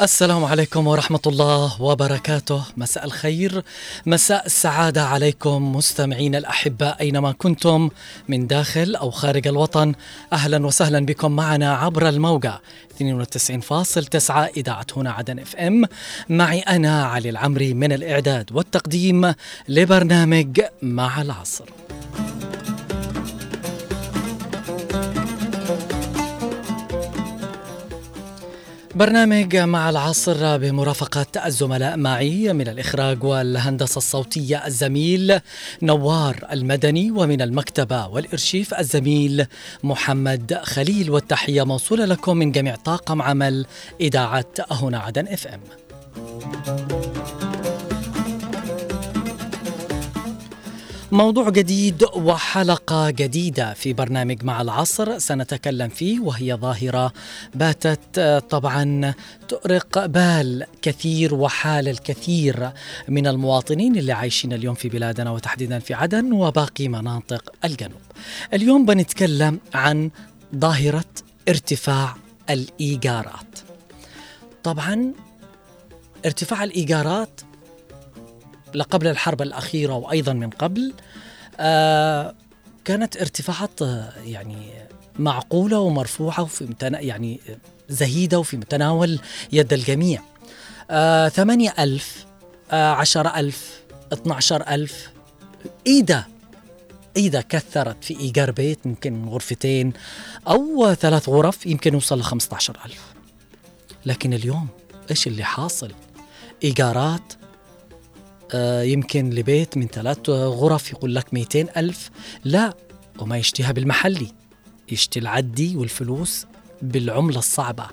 السلام عليكم ورحمة الله وبركاته. مساء الخير. مساء السعادة عليكم مستمعين الأحباء أينما كنتم من داخل أو خارج الوطن. أهلا وسهلا بكم معنا عبر الموقع 92.9 إذاعة هنا عدن إف إم. معي أنا علي العمري من الإعداد والتقديم لبرنامج مع العصر. برنامج مع العصر بمرافقة الزملاء معي من الإخراج والهندسة الصوتية الزميل نوار المدني ومن المكتبة والإرشيف الزميل محمد خليل والتحية موصولة لكم من جميع طاقم عمل إذاعة هنا عدن إف إم. موضوع جديد وحلقة جديدة في برنامج مع العصر سنتكلم فيه وهي ظاهرة باتت طبعا تؤرق بال كثير وحال الكثير من المواطنين اللي عايشين اليوم في بلادنا وتحديدا في عدن وباقي مناطق الجنوب. اليوم بنتكلم عن ظاهرة ارتفاع الإيجارات. طبعا ارتفاع الإيجارات لقبل الحرب الأخيرة وأيضا من قبل آه كانت ارتفاعات يعني معقولة ومرفوعة وفي يعني زهيدة وفي متناول يد الجميع. آه ثمانية ألف آه عشر ألف اثناشر ألف. إذا إذا كثرت في إيجار بيت يمكن غرفتين أو ثلاث غرف يمكن يوصل ل 15 ألف. لكن اليوم إيش اللي حاصل؟ إيجارات يمكن لبيت من ثلاث غرف يقول لك 200 ألف. لا وما يشتيها بالمحلي. يشتي العدي والفلوس بالعملة الصعبة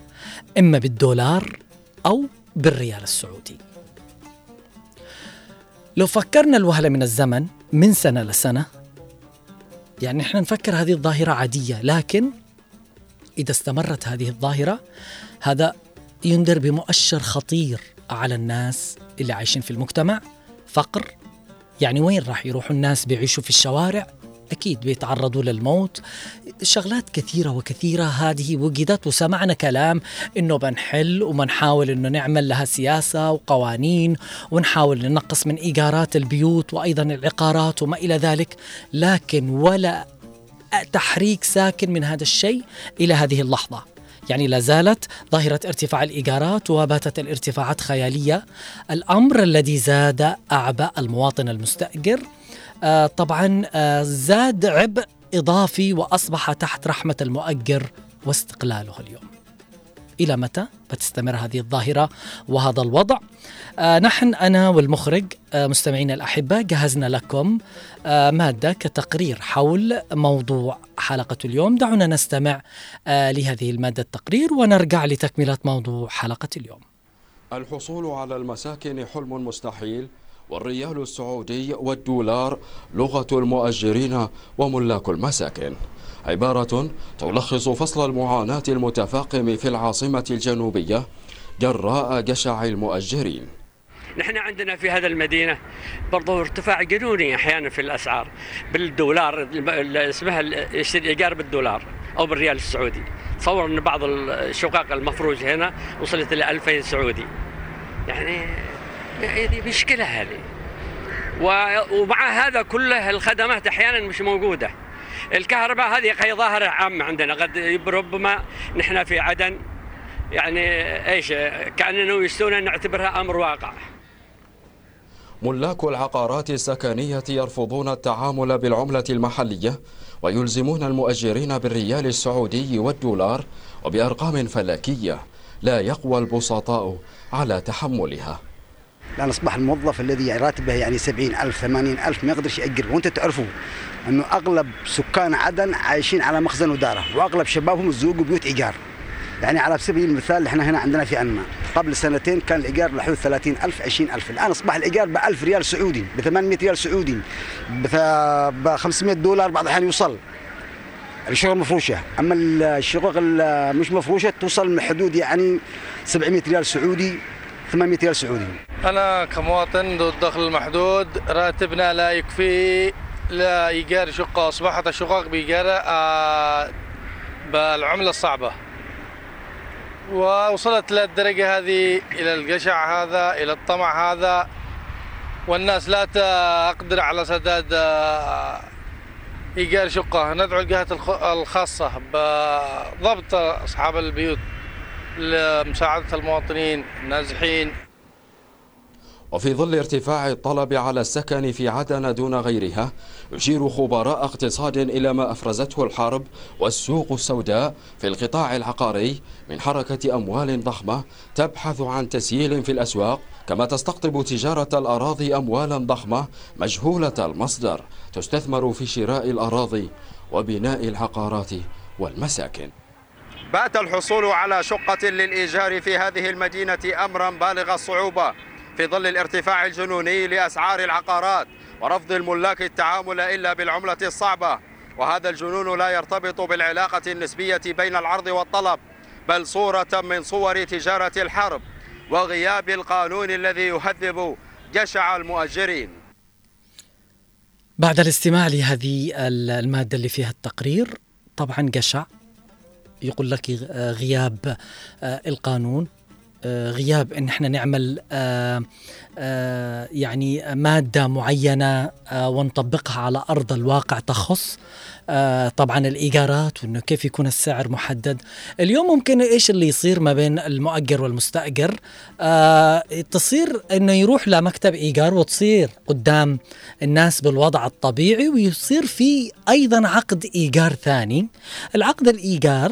إما بالدولار أو بالريال السعودي. لو فكرنا الوهلة من الزمن من سنة لسنة يعني إحنا نفكر هذه الظاهرة عادية لكن إذا استمرت هذه الظاهرة هذا ينذر بمؤشر خطير على الناس اللي عايشين في المجتمع. فقر؟ يعني وين راح يروحوا الناس بيعيشوا في الشوارع؟ أكيد بيتعرضوا للموت. شغلات كثيرة وكثيرة هذه وجدت وسمعنا كلام إنه بنحل وبنحاول إنه نعمل لها سياسة وقوانين ونحاول ننقص من إيجارات البيوت وأيضا العقارات وما إلى ذلك. لكن ولا تحريك ساكن من هذا الشيء إلى هذه اللحظة. يعني لا زالت ظاهرة ارتفاع الإيجارات وباتت الارتفاعات خيالية. الأمر الذي زاد أعباء المواطن المستأجر آه طبعا آه زاد عبء إضافي وأصبح تحت رحمة المؤجر واستقلاله اليوم. إلى متى بتستمر هذه الظاهرة وهذا الوضع؟ آه نحن أنا والمخرج آه مستمعينا الأحبة جهزنا لكم آه مادة كتقرير حول موضوع حلقة اليوم. دعونا نستمع آه لهذه المادة التقرير ونرجع لتكملة موضوع حلقة اليوم. الحصول على المساكن حلم مستحيل. والريال السعودي والدولار لغة المؤجرين وملاك المساكن. عبارة تلخص فصل المعاناة المتفاقم في العاصمة الجنوبية جراء جشع المؤجرين. نحن عندنا في هذا المدينة برضو ارتفاع جنوني أحيانا في الأسعار بالدولار اسمها يشتري إيجار بالدولار أو بالريال السعودي. تصور أن بعض الشقق المفروج هنا وصلت إلى 2000 سعودي. يعني هذه مشكلة هذه. ومع هذا كله الخدمات أحيانا مش موجودة. الكهرباء هذه هي ظاهرة عامة عندنا. قد ربما نحن في عدن. يعني إيش كاننا يستون نعتبرها أمر واقع. ملاك العقارات السكنية يرفضون التعامل بالعملة المحلية ويلزمون المؤجرين بالريال السعودي والدولار وبأرقام فلكية لا يقوى البسطاء على تحملها. الآن أصبح الموظف الذي راتبه يعني سبعين ألف ثمانين ألف ما يقدرش يأجر وأنت تعرفوا أنه أغلب سكان عدن عايشين على مخزن ودارة وأغلب شبابهم يزوقوا بيوت إيجار. يعني على سبيل المثال إحنا هنا عندنا في أنما قبل سنتين كان الإيجار لحدود 30000 20000 الآن أصبح الإيجار ب 1000 ريال سعودي ب 800 ريال سعودي ب 500 دولار بعض الأحيان يوصل. الشغل مفروشة. أما الشقق مش مفروشة توصل حدود يعني 700 ريال سعودي. 800 ريال سعودي. أنا كمواطن ذو الدخل المحدود راتبنا لا يكفي لا إيجار شقة أصبحت الشقق بإيجار آه بالعملة الصعبة. ووصلت للدرجة هذه إلى الجشع هذا إلى الطمع هذا. والناس لا تقدر على سداد آه، إيجار شقة. ندعو الجهات الخاصة بضبط أصحاب البيوت. لمساعدة المواطنين النازحين. وفي ظل ارتفاع الطلب على السكن في عدن دون غيرها يشير خبراء اقتصاد إلى ما أفرزته الحرب والسوق السوداء في القطاع العقاري من حركة أموال ضخمة تبحث عن تسييل في الأسواق كما تستقطب تجارة الأراضي أموالا ضخمة مجهولة المصدر تستثمر في شراء الأراضي وبناء العقارات والمساكن. بات الحصول على شقة للإيجار في هذه المدينة أمرا بالغ الصعوبة في ظل الارتفاع الجنوني لأسعار العقارات ورفض الملاك التعامل إلا بالعملة الصعبة. وهذا الجنون لا يرتبط بالعلاقة النسبية بين العرض والطلب بل صورة من صور تجارة الحرب وغياب القانون الذي يهذب جشع المؤجرين. بعد الاستماع لهذه المادة اللي فيها التقرير طبعا جشع يقول لك غياب آه، القانون. آه، غياب إن إحنا نعمل آه، آه، يعني مادة معينة ونطبقها على أرض الواقع تخص طبعا الإيجارات وإنه كيف يكون السعر محدد. اليوم ممكن إيش اللي يصير ما بين المؤجر والمستأجر؟ تصير إنه يروح لمكتب إيجار وتصير قدام الناس بالوضع الطبيعي ويصير في أيضا عقد إيجار ثاني. العقد الإيجار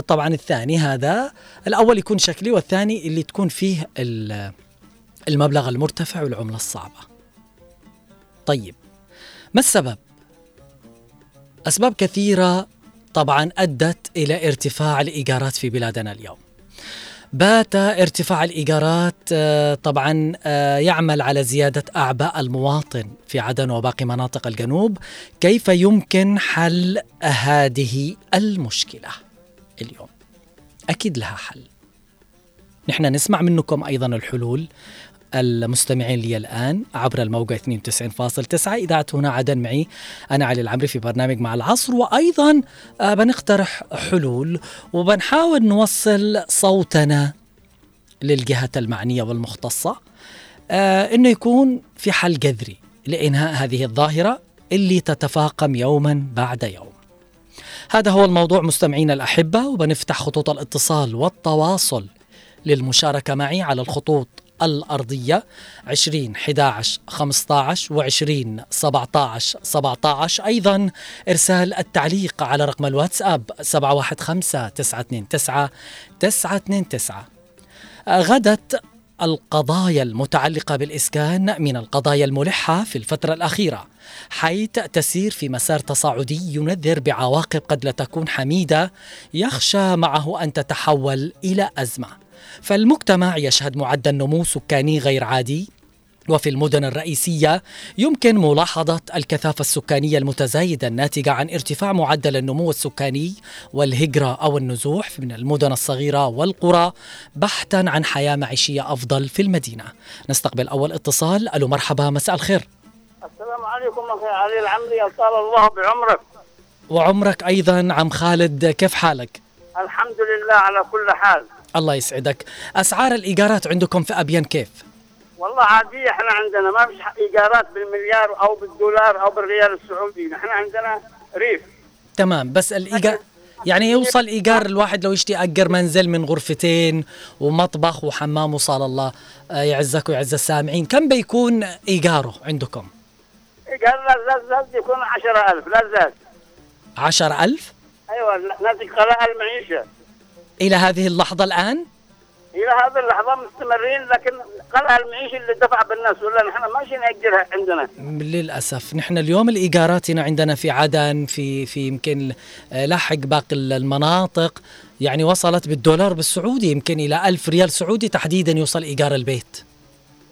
طبعا الثاني هذا الأول يكون شكلي والثاني اللي تكون فيه المبلغ المرتفع والعملة الصعبة. طيب ما السبب؟ أسباب كثيرة طبعا أدت إلى ارتفاع الإيجارات في بلادنا اليوم. بات ارتفاع الإيجارات آه، طبعا آه، يعمل على زيادة أعباء المواطن في عدن وباقي مناطق الجنوب. كيف يمكن حل هذه المشكلة اليوم؟ أكيد لها حل. نحن نسمع منكم أيضا الحلول. المستمعين لي الآن عبر الموقع 92.9 إذاعة هنا عدن معي أنا علي العمري في برنامج مع العصر. وأيضا آه، بنقترح حلول وبنحاول نوصل صوتنا للجهات المعنية والمختصة آه، أنه يكون في حل جذري لإنهاء هذه الظاهرة اللي تتفاقم يوما بعد يوم. هذا هو الموضوع مستمعينا الأحبة وبنفتح خطوط الاتصال والتواصل للمشاركة معي على الخطوط الأرضية 20 11 15 و 20 17 17 أيضا إرسال التعليق على رقم الواتساب 715 929 929 غدت القضايا المتعلقة بالإسكان من القضايا الملحة في الفترة الأخيرة حيث تسير في مسار تصاعدي ينذر بعواقب قد لا تكون حميدة يخشى معه أن تتحول إلى أزمة. فالمجتمع يشهد معدل نمو سكاني غير عادي. وفي المدن الرئيسية يمكن ملاحظة الكثافة السكانية المتزايدة الناتجة عن ارتفاع معدل النمو السكاني والهجرة أو النزوح من المدن الصغيرة والقرى بحثا عن حياة معيشية أفضل في المدينة. نستقبل أول اتصال. ألو مرحبا مساء الخير. السلام عليكم أخي علي العمري طال الله بعمرك. وعمرك أيضا عم خالد كيف حالك؟ الحمد لله على كل حال. الله يسعدك. أسعار الإيجارات عندكم في أبين كيف؟ والله عادية إحنا عندنا ما فيش إيجارات بالمليار أو بالدولار أو بالريال السعودي. نحن عندنا ريف. تمام بس الإيجار يعني يوصل إيجار الواحد لو يشتي أجر منزل من غرفتين ومطبخ وحمام وصال الله. آه، يعزك ويعز السامعين. كم بيكون إيجاره عندكم؟ إيجار لا زاد يكون 10000 لا زاد. 10000 أيوه ناتج غلاء المعيشة. إلى هذه اللحظة الآن؟ إلى هذه اللحظة مستمرين لكن غلاء المعيشه اللي دفع بالناس ولا نحن ماشي ناجرها عندنا؟ للأسف. نحن اليوم الايجارات هنا عندنا في عدن في في يمكن آه، لاحق باقي المناطق. يعني وصلت بالدولار بالسعودي يمكن إلى ألف ريال سعودي تحديدا يوصل إيجار البيت.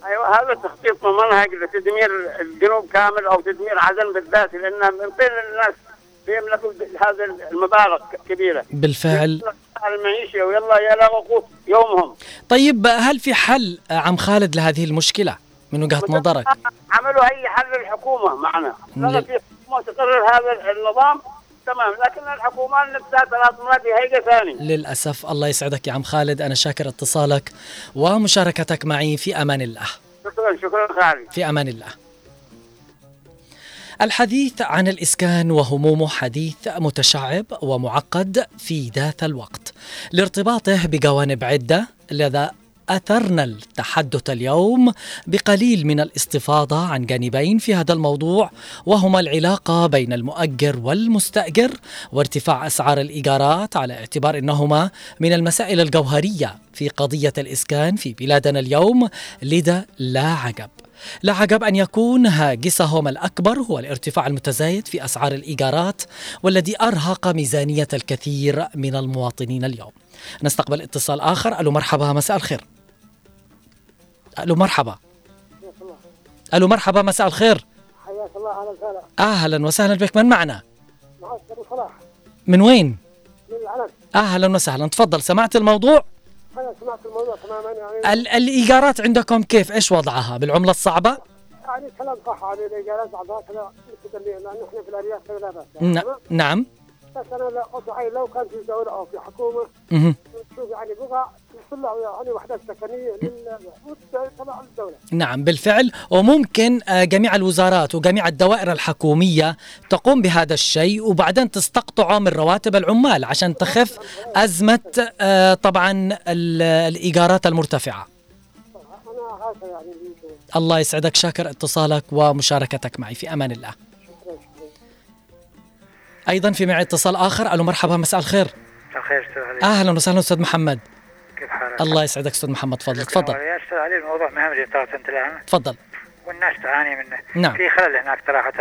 أيوه هذا تخطيط ممنهج لتدمير الجنوب كامل أو تدمير عدن بالذات لأن من بين الناس بيملكوا هذه المبالغ كبيرة. بالفعل. المعيشة. ويلا يا وقوف يومهم. طيب هل في حل عم خالد لهذه المشكلة من وجهة نظرك؟ عملوا أي حل الحكومة معنا. لا في حكومة تقرر هذا النظام تمام. لكن الحكومة نفسها ثلاث مرات هيئه ثاني للأسف الله يسعدك يا عم خالد. أنا شاكر اتصالك ومشاركتك معي. في أمان الله. شكرا شكرا خالد. في أمان الله. الحديث عن الإسكان وهمومه حديث متشعب ومعقد في ذات الوقت. لارتباطه بجوانب عدة لذا أثرنا التحدث اليوم بقليل من الاستفاضة عن جانبين في هذا الموضوع وهما العلاقة بين المؤجر والمستأجر وارتفاع أسعار الإيجارات على اعتبار إنهما من المسائل الجوهرية في قضية الإسكان في بلادنا اليوم لذا لا عجب. لا عجب أن يكون هاجسهم الأكبر هو الارتفاع المتزايد في أسعار الإيجارات والذي أرهق ميزانية الكثير من المواطنين اليوم. نستقبل اتصال آخر. ألو مرحبا مساء الخير. ألو مرحبا. ألو مرحبا مساء الخير. حياك الله أهلا وسهلا. أهلا وسهلا بك. من معنا؟ معك صلاح. من وين؟ من العلم أهلا وسهلا. تفضل سمعت الموضوع؟ أنا سمعت الموضوع تماما يعني ال- الإيجارات عندكم كيف؟ إيش وضعها؟ بالعملة الصعبة؟ يعني كلام صح يعني الإيجارات بعضها كذا لأن إحنا في الأرياف لا بأس. يعني؟ نعم. بس أنا لا لو كان في دولة أو في حكومة. تشوف يعني بقى يعني وحدات سكنية تبع الدولة. نعم بالفعل. وممكن آه، جميع الوزارات وجميع الدوائر الحكومية تقوم بهذا الشيء وبعدين تستقطعه من رواتب العمال عشان تخف أزمة آه، طبعا ال- الإيجارات المرتفعة. أنا هذا يعني. الله يسعدك. شاكر اتصالك ومشاركتك معي. في أمان الله. شكرا شكرا. أيضا في معي اتصال آخر. ألو مرحبا مساء الخير. مساء الخير أستاذ أهلا وسهلا أستاذ محمد. كيف حالك؟ الله يسعدك أستاذ محمد. تفضل تفضل. يا أستاذ علي الموضوع مهم اللي طرحته انت الان تفضل والناس تعاني منه. نعم. في خلل هناك صراحة.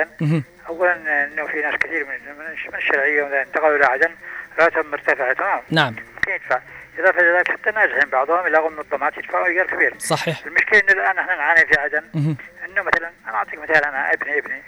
اولا إنه في ناس كثير من من الشرعية انتقلوا إلى عدن راتبهم مرتفعه تمام. نعم. ممكن يدفع؟ إضافة إلى ذلك حتى الناجحين بعضهم يلاقوا منظمات يدفعوا ايجار كبير. صحيح. المشكلة إنه الآن إحنا نعاني في عدن. إنه مثلا أنا أعطيك مثال. أنا ابني ابني.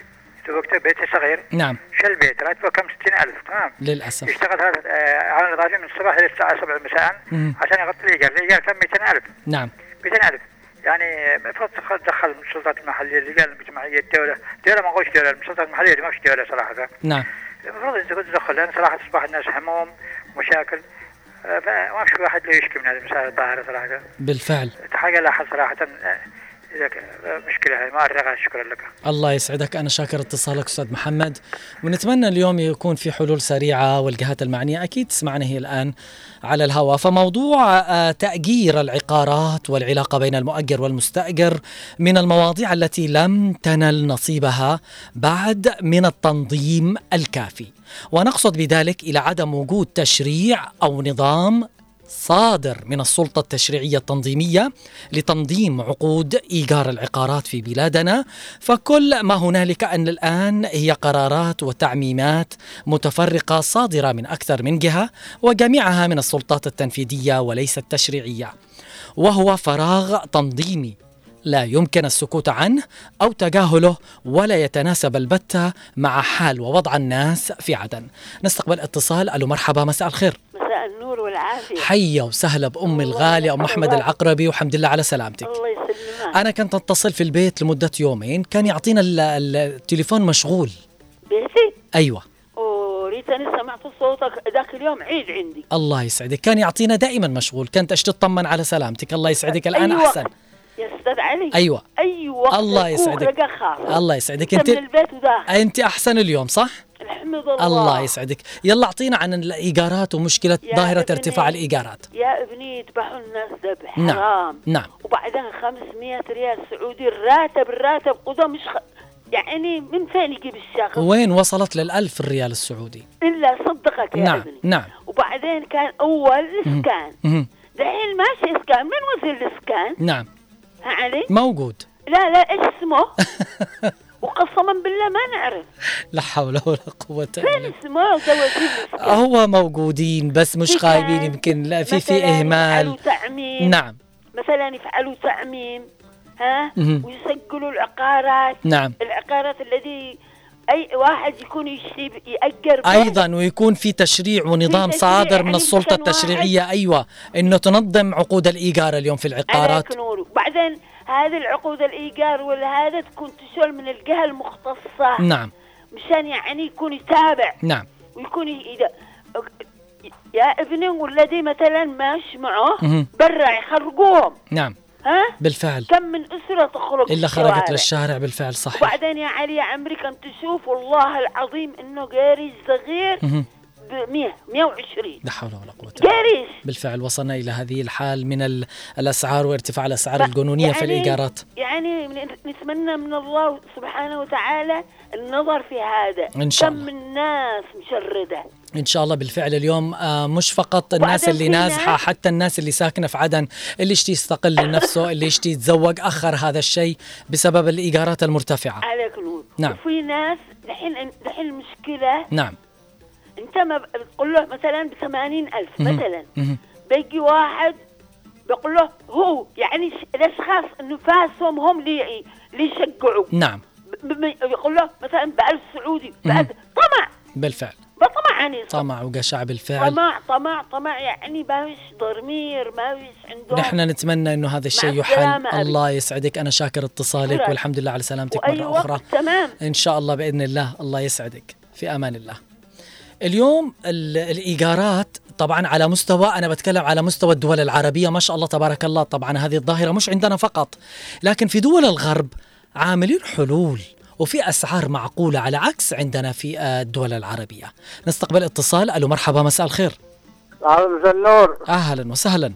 توقته بيتي صغير. نعم. شل بيت راتبه كم 60000 تمام. للأسف. يشتغل هذا آه، عمل اضافي من الصباح إلى الساعة 7 مساء. عشان يغطي الإيجار، الإيجار كم 200000 نعم. 200000 يعني المفروض تدخل السلطات المحلية اللجان المجتمعية الدولة، الدولة ما قوش دولة السلطات المحلية ما فيش دولة صراحة. نعم. المفروض تدخل لأن صراحة أصبح الناس هموم مشاكل. آه، فما فيش واحد له يشكي من هذه المسائل الظاهرة صراحة. بالفعل. حاجة لا حل صراحة مشكلة هاي ما ارجع شكرا لك. الله يسعدك. أنا شاكر اتصالك أستاذ محمد. ونتمنى اليوم يكون في حلول سريعة والجهات المعنية أكيد تسمعنا هي الآن على الهواء. فموضوع آه، تأجير العقارات والعلاقة بين المؤجر والمستأجر من المواضيع التي لم تنل نصيبها بعد من التنظيم الكافي. ونقصد بذلك إلى عدم وجود تشريع أو نظام صادر من السلطة التشريعية التنظيمية لتنظيم عقود إيجار العقارات في بلادنا فكل ما هنالك أن الآن هي قرارات وتعميمات متفرقة صادرة من أكثر من جهة وجميعها من السلطات التنفيذية وليس التشريعية وهو فراغ تنظيمي لا يمكن السكوت عنه أو تجاهله ولا يتناسب البتة مع حال ووضع الناس في عدن. نستقبل اتصال ألو مرحبا مساء الخير. مساء النور والعافية. حية وسهلة بأمي الغالية أم أحمد العقربي والحمد لله على سلامتك. الله يسلمك. أنا كنت أتصل في البيت لمدة يومين كان يعطينا ال- ال- التليفون مشغول. بيتي؟ أيوة. وريتني سمعت صوتك. ذاك اليوم عيد عندي. الله يسعدك. كان يعطينا دائما مشغول. كنت أشتي تطمن على سلامتك. الله يسعدك. الآن أي أحسن. وقت. يا أستاذ علي. أيوة. اي وقت الله يسعدك. الله يسعدك. أنت من البيت وداخل أنت أحسن اليوم صح؟ الحمد لله. الله يسعدك. يلا أعطينا عن الإيجارات ومشكلة يا ظاهرة ابني. ارتفاع الإيجارات. يا ابني يذبحوا الناس ذبح نعم. حرام نعم. وبعدين 500 ريال سعودي الراتب الراتب قدام مش خ... يعني من فين يجيب الشخص وين وصلت للألف الريال السعودي؟ إلا صدقك يا نعم ابني. نعم. وبعدين كان أول الاسكان مهم. دحين ماشي إسكان. من وزير الاسكان نعم. علي؟ موجود. لا لا إيش اسمه؟ وقسما بالله ما نعرف. لا حول ولا قوة فين بالله. هو موجودين بس مش في غايبين يمكن لا في في يفعلوا تعميم. نعم. مثلا يفعلوا تعميم ها. ويسجلوا العقارات. نعم. العقارات الذي أي واحد يكون يشتري يأجر به. أيضا ويكون في تشريع ونظام تشريع صادر من يعني السلطة إنسان واحد. التشريعية. أيوه. إنه تنظم عقود الإيجار اليوم في العقارات. عليك نور وبعدين هذه العقود الإيجار والهذا تكون تشتغل من الجهه المختصه نعم. مشان يعني يكون يتابع. نعم. ويكون اذا يا ابني والذي مثلا ماشي معه. برا يخرجوهم نعم. ها؟ بالفعل. كم من أسرة تخرج إلا الشوارع. خرجت للشارع بالفعل صحيح. وبعدين يا علي يا عمري كنت تشوف والله العظيم إنه قاري صغير. مهم. ب 100 120 لا حول ولا قوة قاريش بالفعل وصلنا إلى هذه الحال من ال- الأسعار وارتفاع الأسعار الجنونية في يعني- الإيجارات. يعني من- نتمنى من الله سبحانه وتعالى النظر في هذا. إن شاء كم من ناس مشردة. إن شاء الله بالفعل اليوم آه، مش فقط الناس اللي في نازحة ناس- حتى الناس اللي ساكنة في عدن اللي يشتي يستقل لنفسه اللي يشتي يتزوج أخر هذا الشيء بسبب الإيجارات المرتفعة. عليك نور نعم. وفي ناس دحين دحين المشكلة نعم. انت ما بتقول له مثلا ب 80000 مهم. مثلا. بيجي واحد بيقول له هو يعني الاشخاص نفاسهم هم اللي اللي يشجعوا؟ نعم. يقول له مثلا ب 1000 سعودي ب مهم. 1000 طمع. بالفعل. بطمع يعني. طمع وقشع بالفعل. طمع طمع طمع يعني ما فيش ضمير ما فيش عنده نحن نتمنى إنه هذا الشيء يحل. الله يسعدك. أنا شاكر اتصالك. والحمد لله على سلامتك مرة أخرى. تمام. إن شاء الله بإذن الله. الله يسعدك. في أمان الله. اليوم ال- الإيجارات طبعا على مستوى أنا بتكلم على مستوى الدول العربية ما شاء الله تبارك الله طبعا هذه الظاهرة مش عندنا فقط لكن في دول الغرب عاملين حلول وفي أسعار معقولة على عكس عندنا في الدول العربية. نستقبل اتصال. ألو مرحبا مساء الخير. مساء النور أهلا وسهلا.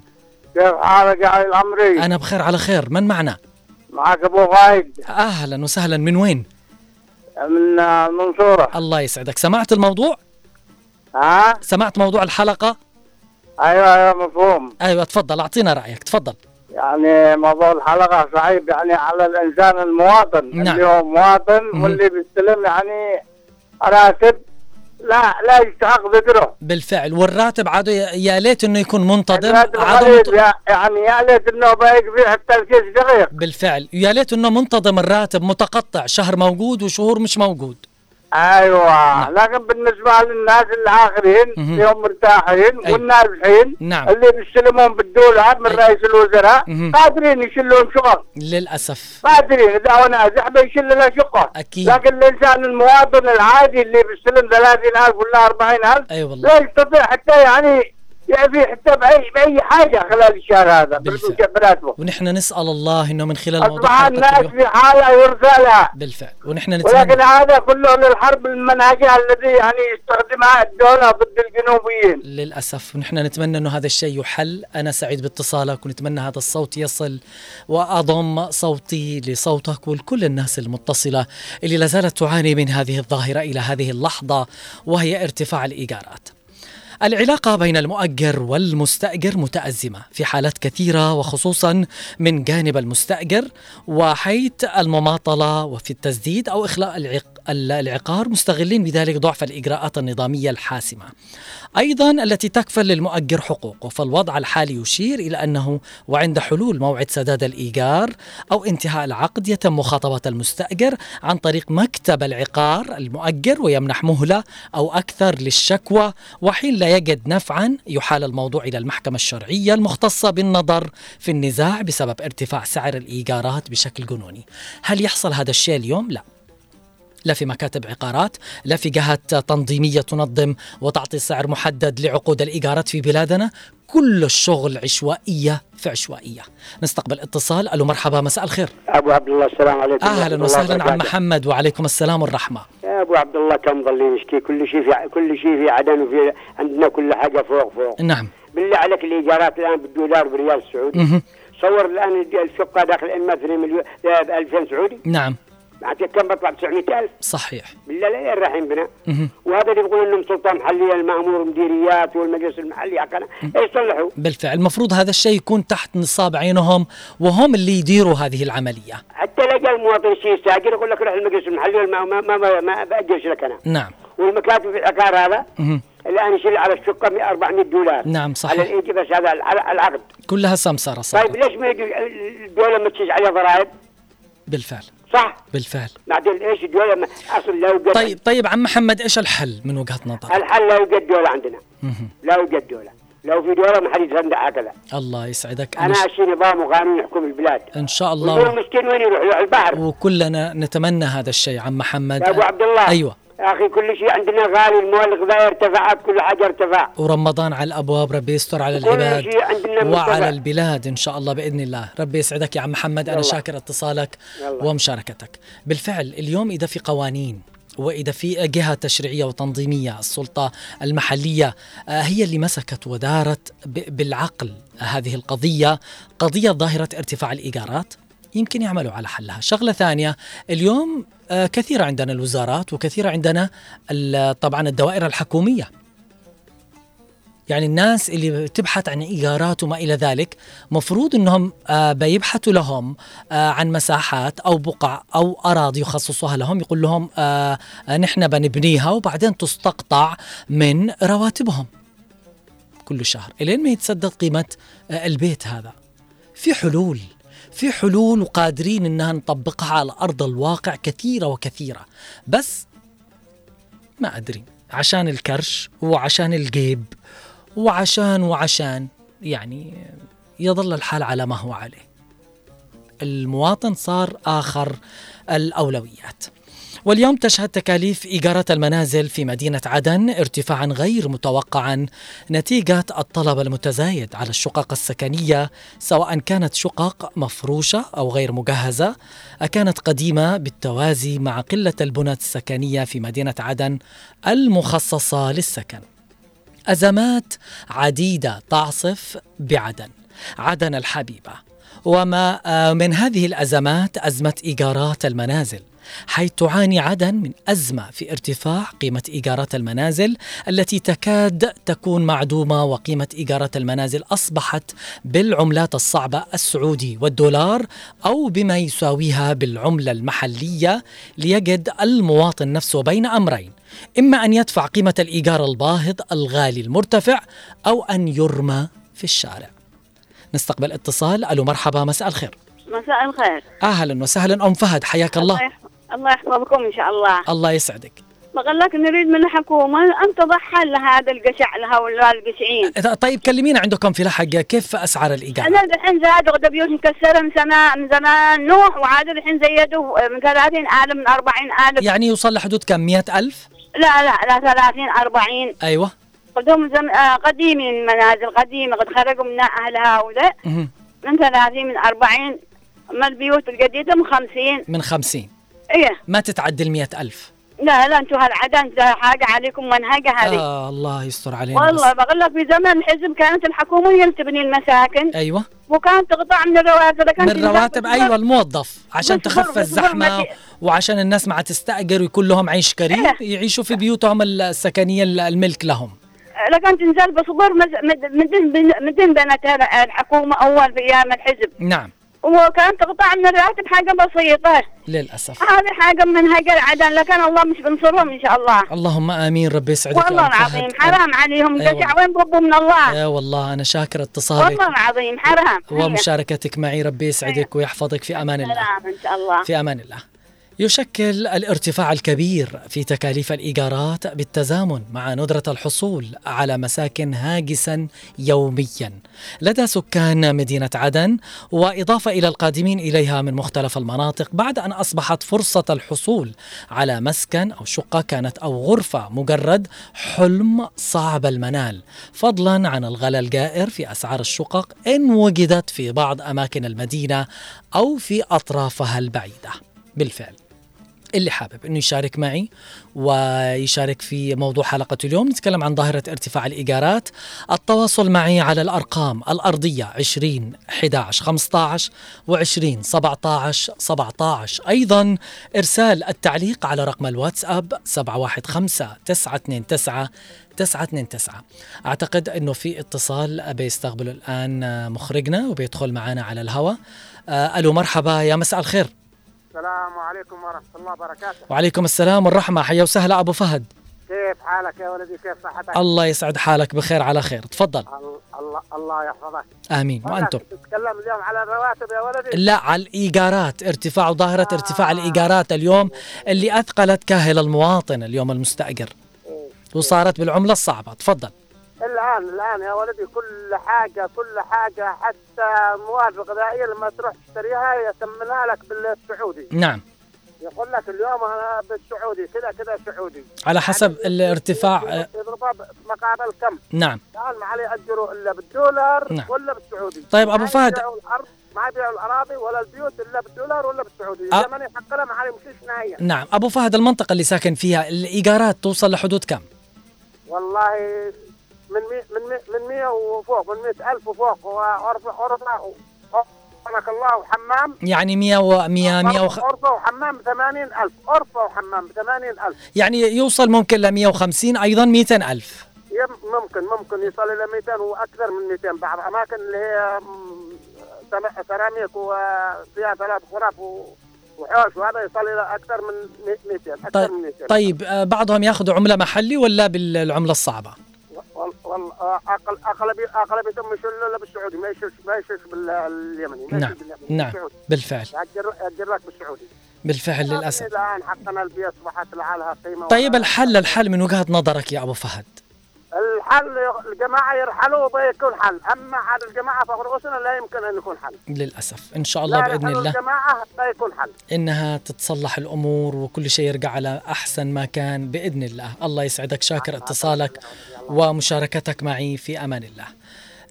كيف حالك يا علي العمري؟ أنا بخير على خير. من معنا؟ معك أبو غايد. أهلا وسهلا. من وين؟ من المنصورة الله يسعدك. سمعت الموضوع؟ ها؟ سمعت موضوع الحلقة؟ أيوه أيوه مفهوم. أيوه تفضل أعطينا رأيك تفضل. يعني موضوع الحلقة صعيب يعني على الإنسان المواطن نعم. اللي هو مواطن مهم. واللي بيستلم يعني راتب لا لا يستحق ذكره. بالفعل. والراتب عادوا يا- ليت إنه يكون منتظم منت... يا- يعني يا ليت إنه بايق فيه حتى الكيس دقيق. بالفعل. يا ليت إنه منتظم الراتب متقطع شهر موجود وشهور مش موجود. أيوه لكن بالنسبة للناس الآخرين. اللي هم مرتاحين أي. والناجحين نعم. اللي بيستلمون بالدولار من. رئيس الوزراء. قادرين يشيلون شغل للأسف قادرين إذا هو ناجح بيشيل له شقه أكيد. لكن الإنسان المواطن العادي اللي بيستلم 30000 ولا 40000 أي لا والله يستطيع حتى يعني يعفي حتى باي بأي حاجة خلال الشهر هذا بالفعل. براتبه ونحن نسأل الله إنه من خلال موضوع حلقه الناس في حاله يرثى لها بالفعل. ونحن ولكن نتمنى هذا كله للحرب المنهجية الذي يعني يستخدمها الدولة ضد الجنوبيين. للأسف. ونحن نتمنى أنه هذا الشيء يحل. أنا سعيد باتصالك ونتمنى هذا الصوت يصل وأضم صوتي لصوتك ولكل الناس المتصلة اللي لا زالت تعاني من هذه الظاهرة إلى هذه اللحظة وهي ارتفاع الإيجارات. العلاقة بين المؤجر والمستأجر متأزمة في حالات كثيرة وخصوصا من جانب المستأجر وحيث المماطلة وفي التسديد أو إخلاء. العقار مستغلين بذلك ضعف الإجراءات النظامية الحاسمة. أيضا التي تكفل للمؤجر حقوقه فالوضع الحالي يشير إلى أنه وعند حلول موعد سداد الإيجار أو انتهاء العقد يتم مخاطبة المستأجر عن طريق مكتب العقار المؤجر ويمنح مهلة أو أكثر للشكوى وحين لا يجد نفعا يحال الموضوع إلى المحكمة الشرعية المختصة بالنظر في النزاع بسبب ارتفاع سعر الإيجارات بشكل جنوني. هل يحصل هذا الشيء اليوم؟ لا. لا في مكاتب عقارات لا في جهات تنظيمية تنظم وتعطي سعر محدد لعقود الإيجارات في بلادنا. كل الشغل عشوائية في عشوائية. نستقبل اتصال. ألو مرحبا مساء الخير. أبو عبد الله السلام عليكم. أهلا وسهلا عم. محمد وعليكم السلام والرحمة. يا أبو عبد الله كم ظل يشكي؟ كل شيء في كل شيء في عدن وفي عندنا كل حاجة فوق فوق. نعم. بالله عليك الإيجارات الآن بالدولار بريال سعودي. صور الآن الشقة داخل إما 2 مليون ب 2000 سعودي؟ نعم. معناته كم بطلع 900000 صحيح. بالله لا رايحين بنا. وهذا اللي يقول إنهم سلطه محليه المأمور مديريات والمجلس المحلي حقنا يصلحوا بالفعل المفروض هذا الشيء يكون تحت نصاب عينهم وهم اللي يديروا هذه العملية. حتى جاء المواطن شيء يستاجر يقول لك روح المجلس المحلي ما ما ما, ما باجرش لك أنا. نعم. والمكاتب في العقار هذا. الآن يشيل على الشقة 100 400 دولار. نعم على صحيح. الايجي بس هذا على العقد. كلها سمسرة طيب صارت ليش ما يجي الدولة ما تشيل عليها ضرائب؟ بالفعل. صح. بالفعل. بعدين إيش الدولة ما أصل لا يوجد طيب طيب عم محمد إيش الحل من وجهة نظرك؟ الحل لا يوجد دوله عندنا. لا يوجد دوله لو في دوله ما حد يتصدق هكذا الله يسعدك. أنا أشي نظام وقانون يحكم البلاد. إن شاء الله. المسكين وين يروح؟ يروح البحر. وكلنا نتمنى هذا الشيء عم محمد. يا أبو عبد الله. أيوه. أخي كل شيء عندنا غالي المواد الغذائيه ارتفعت كل حاجة ارتفع ورمضان على الأبواب ربي يستر على كل العباد شيء عندنا وعلى. البلاد إن شاء الله بإذن الله ربي يسعدك يا عم محمد أنا. شاكر اتصالك يلا. ومشاركتك بالفعل اليوم إذا في قوانين وإذا في جهه تشريعية وتنظيمية السلطة المحلية آه، هي اللي مسكت ودارت بالعقل هذه القضية قضية ظاهرة ارتفاع الإيجارات يمكن يعملوا على حلها. شغلة ثانية اليوم آه، كثيره عندنا الوزارات وكثيره عندنا طبعا الدوائر الحكومية. يعني الناس اللي تبحث عن إيجارات وما إلى ذلك مفروض إنهم آه، بيبحثوا لهم آه، عن مساحات أو بقع أو أراضي يخصصوها لهم يقول لهم نحن بنبنيها وبعدين تستقطع من رواتبهم كل شهر. إلين ما يتسدد قيمة البيت هذا. في حلول. في حلول وقادرين إنها نطبقها على أرض الواقع كثيرة وكثيرة. بس ما أدري. عشان الكرش وعشان الجيب وعشان وعشان يعني يظل الحال على ما هو عليه. المواطن صار آخر الأولويات. واليوم تشهد تكاليف إيجارات المنازل في مدينة عدن ارتفاعا غير متوقعا نتيجة الطلب المتزايد على الشقق السكنية سواء كانت شقق مفروشة أو غير مجهزة كانت قديمة بالتوازي مع قلة البنى السكنية في مدينة عدن المخصصة للسكن. أزمات عديدة تعصف بعدن عدن الحبيبة. وما آه، من هذه الأزمات أزمة إيجارات المنازل. حيث تعاني عدن من أزمة في ارتفاع قيمة إيجارات المنازل التي تكاد تكون معدومة وقيمة إيجارات المنازل أصبحت بالعملات الصعبة السعودي والدولار أو بما يساويها بالعملة المحلية ليجد المواطن نفسه بين أمرين إما أن يدفع قيمة الإيجار الباهظ الغالي المرتفع أو أن يرمى في الشارع. نستقبل اتصال. ألو مرحبا مساء الخير. مساء الخير. أهلا وسهلا. أم فهد حياك الله. يح- الله يحفظكم إن شاء الله. الله يسعدك. بقول لك نريد من الحكومة أن تضع حل لهذا القشع لهؤلاء القشعين. طيب كلمينا عندكم في لحق كيف أسعار الإيجار؟ أنا الحين زادوا غدا بيوت مكسرة من سنه من زمان. نوح وعاد الحين زيدوا من 30000 من 40000 يعني يوصل لحدود كم؟ مئة ألف؟ لا لا لا 30 40 أيوة. قدهم زم... آه قديمين المنازل قديمه قد خرجوا منها أهلها وذا. من 30 من 40 أما البيوت الجديده من 50 من خمسين. إيه. ما تتعدى المئة ألف. لا لا أنتم هالعدن ده حاجة عليكم منهجه هذه آه الله يستر علينا والله. بقول لك في زمن الحزب كانت الحكومة هي اللي تبني المساكن. أيوة. وكانت تقطع من الرواتب كانت من رواتب أيوة الموظف. عشان تخف برضه- وعشان الناس ما تستأجر ويكون لهم عيش كريم يعيشوا في بيوتهم السكنية الملك لهم. لكن تنزل مدن بن- مدن بنتها الحكومة أول في أيام الحزب. نعم. وكانت تقطع من الراتب حاجة بسيطة. للأسف. هذه حاجة منهجه العدن لكن الله مش بنصرهم إن شاء الله. اللهم آمين ربي يسعدك والله. العظيم حرام عليهم. أيوة. قشع وين ضبوا من الله. يا والله أنا شاكر اتصالك. والله العظيم حرام. ومشاركتك معي ربي يسعدك ويحفظك. في أمان الله. سلام إن شاء الله. في أمان الله. يشكل الارتفاع الكبير في تكاليف الإيجارات بالتزامن مع ندرة الحصول على مساكن هاجسا يوميا. لدى سكان مدينة عدن وإضافة إلى القادمين إليها من مختلف المناطق بعد أن أصبحت فرصة الحصول على مسكن أو شقة كانت أو غرفة مجرد حلم صعب المنال. فضلا عن الغلاء الجائر في أسعار الشقق إن وجدت في بعض أماكن المدينة أو في أطرافها البعيدة. بالفعل. اللي حابب إنه يشارك معي ويشارك في موضوع حلقة اليوم. نتكلم عن ظاهرة ارتفاع الإيجارات. التواصل معي على الأرقام الأرضية 20 11 15 و20 17 17 أيضا إرسال التعليق على رقم الواتساب 715 929 929 أعتقد إنه في اتصال بيستقبله الآن مخرجنا وبيدخل معنا على الهواء. ألو مرحبا يا مساء الخير. السلام عليكم ورحمة الله وبركاته. وعليكم السلام والرحمة. حيا وسهلا أبو فهد. كيف حالك يا ولدي؟ كيف صحتك؟ الله يسعد حالك بخير على خير. تفضل. ال- الله الله يحفظك. وأنتم؟ كنت تتكلم اليوم على الرواتب يا ولدي. لا على الإيجارات. ارتفاع ظاهرة ارتفاع الإيجارات اليوم اللي أثقلت كاهل المواطن اليوم المستأجر. وصارت بالعملة الصعبة. تفضل. الآن الآن يا ولدي كل حاجة كل حاجة حتى المواد الغذائية لما تروح تشتريها يسمنها لك بالسعودي. نعم. يقول لك اليوم أنا بالسعودي كذا كذا سعودي. على حسب الارتفاع. آه، يضربها مقابل كم؟ نعم. الآن ما عليه ياجروا إلا بالدولار نعم. ولا بالسعودي. طيب أبو ما فهد. ما يبيعوا الأراضي ولا البيوت إلا بالدولار ولا بالسعودي. أ- اليمني حق له ما عليه مشيش نهائيا. نعم. أبو فهد المنطقة اللي ساكن فيها الإيجارات توصل لحدود كم؟ والله من مي من مي من 100 وفوق من 100000 وفوق وغرفه غرفه سبحانك الله وحمام. يعني 100 و 100 100 وخ... غرفه وحمام ب 80000 غرفه وحمام ب 80000 يعني يوصل ممكن ل 150 أيضا 200 ألف. يم- ممكن ممكن يصل إلى 200 وأكثر من 200 بعض اماكن اللي هي سيراميك وفيها ثلاث غرف و- وحوش وهذا يصل إلى أكثر من مي- 200 أكثر طيب, من 200 طيب آه، بعضهم ياخذوا عملة محلي ولا بالعملة الصعبة؟ وال- وال- أقل اغلبيه اغلبيتهم يشيلوا الا بالسعودي ما يشيلش ما يشيلش باليمني ما نعم باليمني نعم بالسعودي. بالفعل. لك بالسعودي. بالفعل للأسف. الآن حقنا البيئه اصبحت لها قيمة طيب الحل الحل من وجهة نظرك يا أبو فهد؟ الحل الجماعة يرحلوا بيكون حل. أما عاد الجماعة فوق رؤوسنا لا يمكن أن يكون حل. للأسف. إن شاء الله بإذن الله الجماعة لا يكون حل. إنها تتصلح الأمور وكل شيء يرجع على أحسن ما كان بإذن الله. الله يسعدك شاكر اتصالك ومشاركتك معي في أمان الله.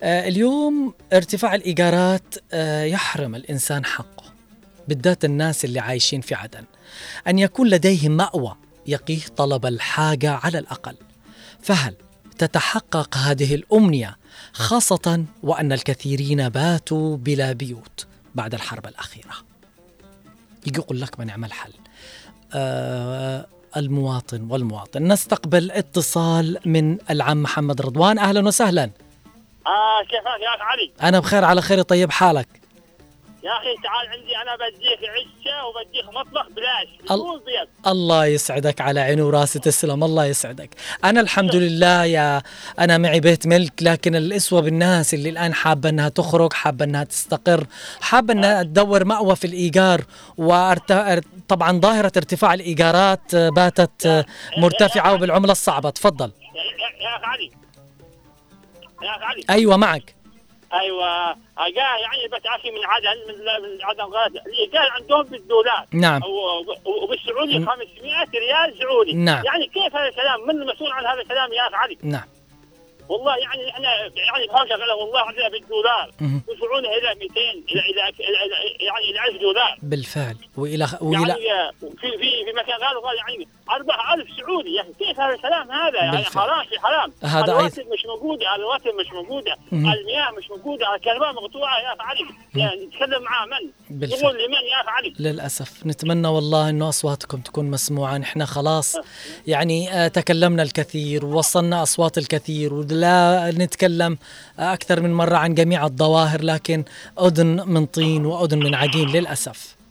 آه، اليوم ارتفاع الإيجارات آه، يحرم الإنسان حقه بالذات الناس اللي عايشين في عدن. أن يكون لديهم مأوى يقيه طلب الحاجة على الأقل. فهل تتحقق هذه الأمنية خاصة وأن الكثيرين باتوا بلا بيوت بعد الحرب الأخيرة. يجي يقول لك ما نعمل حل؟ آه المواطن والمواطن. نستقبل اتصال من العم محمد رضوان. أهلا وسهلا. آه كيفك يا علي؟ أنا بخير على خير طيب حالك؟ يا أخي تعال عندي أنا بديك عشة وبديك مطبخ بلاش. ال- الله يسعدك على عيني وراسي تسلم الله يسعدك. أنا الحمد لله يا أنا معي بيت ملك لكن الإسوة بالناس اللي الآن حابة إنها تخرج حابة إنها تستقر حابة إنها تدور مأوى في الإيجار. وطبعا ظاهرة ارتفاع الإيجارات باتت مرتفعة وبالعملة الصعبة. تفضل. يا أخي علي يا أخي علي أيوه معك. أيوه. قال يعني بتعافي من عدن من, عدن غاد الايجار عندهم بالدولار. نعم. وبالسعودي 500 ريال سعودي نعم. يعني كيف هذا الكلام؟ من المسؤول عن هذا الكلام يا أخي علي؟ نعم. والله يعني إحنا يعني شغله والله عندنا بالدولار. مهم. يدفعونا إلى 200 إلى إلى يعني إلى 1000 دولار. بالفعل. والى والى يعني في في في مكان قال يعني 4000 سعودي يعني كيف هذا الكلام هذا؟ يعني بالفعل. حرام في حرام. هذا الرواتب مش موجودة الرواتب مش موجودة مهم. المياه مش موجودة الكهرباء مقطوعة يا أخي علي. يعني نتكلم معاه من؟ بالفعل. يقول لمن يا أخي علي؟ للأسف. نتمنى والله أنه أصواتكم تكون مسموعة. نحن خلاص يعني آه، تكلمنا الكثير ووصلنا أصوات الكثير ولا نتكلم آه، أكثر من مرة عن جميع الظواهر لكن أذن من طين وأذن من عجين للأسف.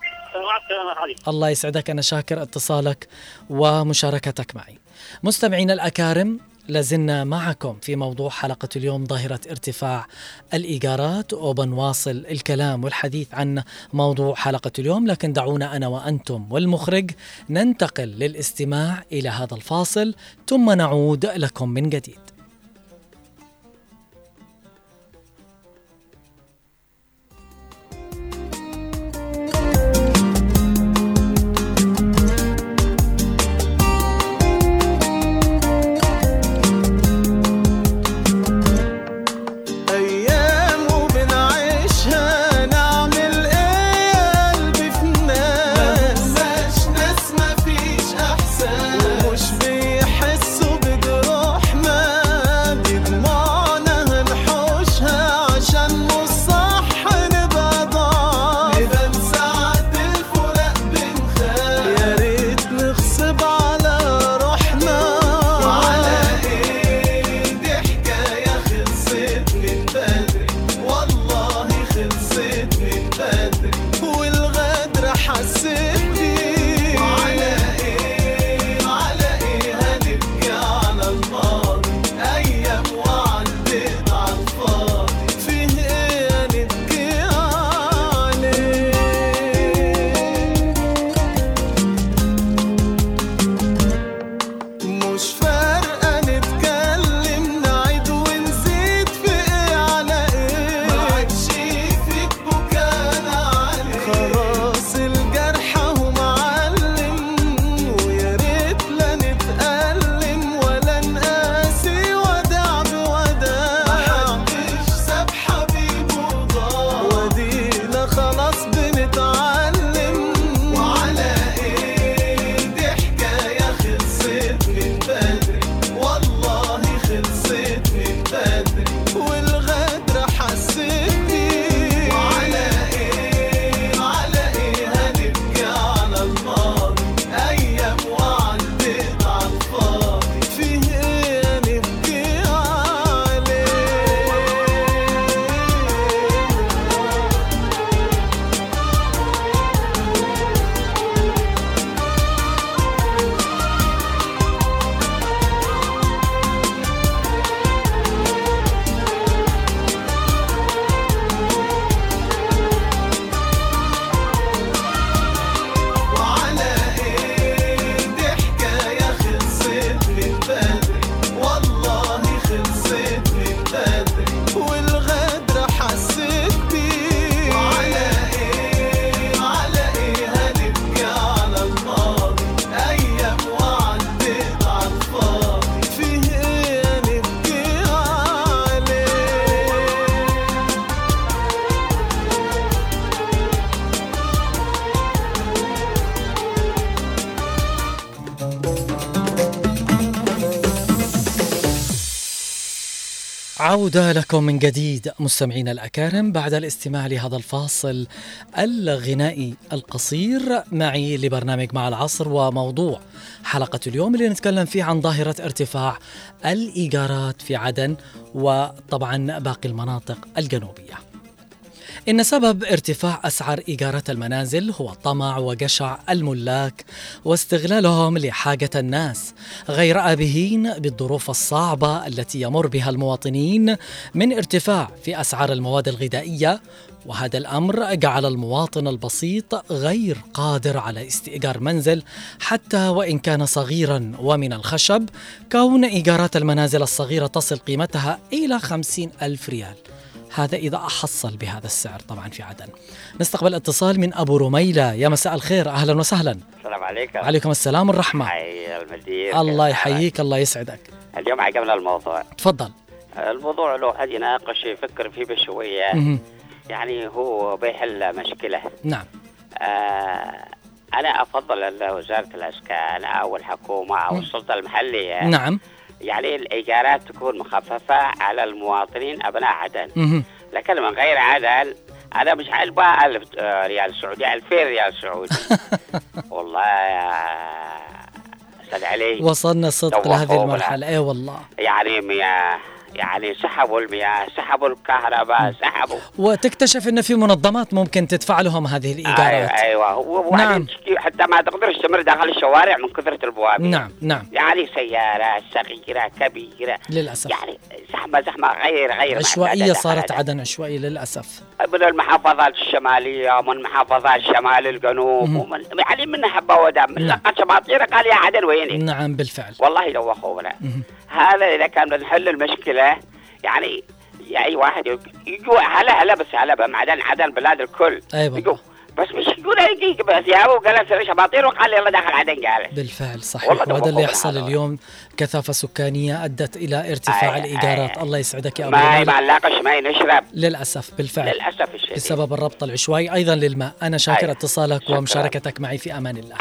الله يسعدك أنا شاكر اتصالك ومشاركتك معي. مستمعينا الأكارم لازلنا معكم في موضوع حلقة اليوم ظاهرة ارتفاع الإيجارات وبنواصل الكلام والحديث عن موضوع حلقة اليوم. لكن دعونا أنا وأنتم والمخرج ننتقل للاستماع إلى هذا الفاصل ثم نعود لكم من جديد. والعودة لكم من جديد مستمعينا الأكارم بعد الاستماع لهذا الفاصل الغنائي القصير. معي لبرنامج مع العصر وموضوع حلقة اليوم اللي نتكلم فيه عن ظاهرة ارتفاع الإيجارات في عدن وطبعا باقي المناطق الجنوبية. إن سبب ارتفاع أسعار إيجارات المنازل هو طمع وجشع الملاك واستغلالهم لحاجة الناس. غير آبهين بالظروف الصعبة التي يمر بها المواطنين من ارتفاع في أسعار المواد الغذائية وهذا الأمر جعل المواطن البسيط غير قادر على استئجار منزل حتى وإن كان صغيرا. ومن الخشب كون إيجارات المنازل الصغيرة تصل قيمتها إلى خمسين ألف ريال. هذا إذا أحصل بهذا السعر طبعا في عدن. نستقبل اتصال من أبو رميلة. يا مساء الخير. أهلا وسهلا. السلام عليكم. عليكم السلام والرحمة. حي المدير. الله يحييك الله يسعدك. اليوم عجبنا الموضوع. تفضل. الموضوع لو حد يناقش يفكر فيه بشوية. مهم. يعني هو بيحل مشكلة. نعم. آه أنا أفضل أن وزارة الإسكان أو الحكومة أو السلطة المحلية نعم. يعني الإيجارات تكون مخففة على المواطنين أبناء عدن. لكن من غير عدن أنا مش 1000 آه، ريال سعودي 2000 ريال سعودي. والله يا أستاذ علي. وصلنا دوخونا. لهذه المرحلة. اي والله. يعني يعني سحبوا المياه سحبوا الكهرباء سحبوا. وتكتشف إن في منظمات ممكن تدفع لهم هذه الإيجارات. أيوه. و- نعم. حتى ما تقدرش تمر داخل الشوارع من كثرة البوابين. نعم نعم. يعني سيارة صغيرة كبيرة. للأسف. يعني زحمة زحمة غير غير عشوائية صارت عدن عشوائيه للأسف. من المحافظات الشمالية ومن محافظات شمال الجنوب. ومن يعني من حبة ودم من شماطير قال يا عدن ويني؟ نعم بالفعل. والله دوخونا مهم. هذا إذا كان بنحل المشكلة يعني يا اي واحد يجوا هلا هلا بس هلا بقى عدن بلاد الكل. اي والله بس مش يقول يجي بس يا أبو جلس شباطير وقال يلا داخل عدن قال. بالفعل صحيح. وهذا اللي يحصل. اليوم كثافة سكانية أدت إلى ارتفاع أي- الإيجارات. أي. الله يسعدك يا أبو ما رميل. ما نشرب للأسف بالفعل. للأسف الشديد. بسبب الربط العشوائي. أيضا للماء. أنا شاكر أي. اتصالك شكراً. ومشاركتك معي في أمان الله.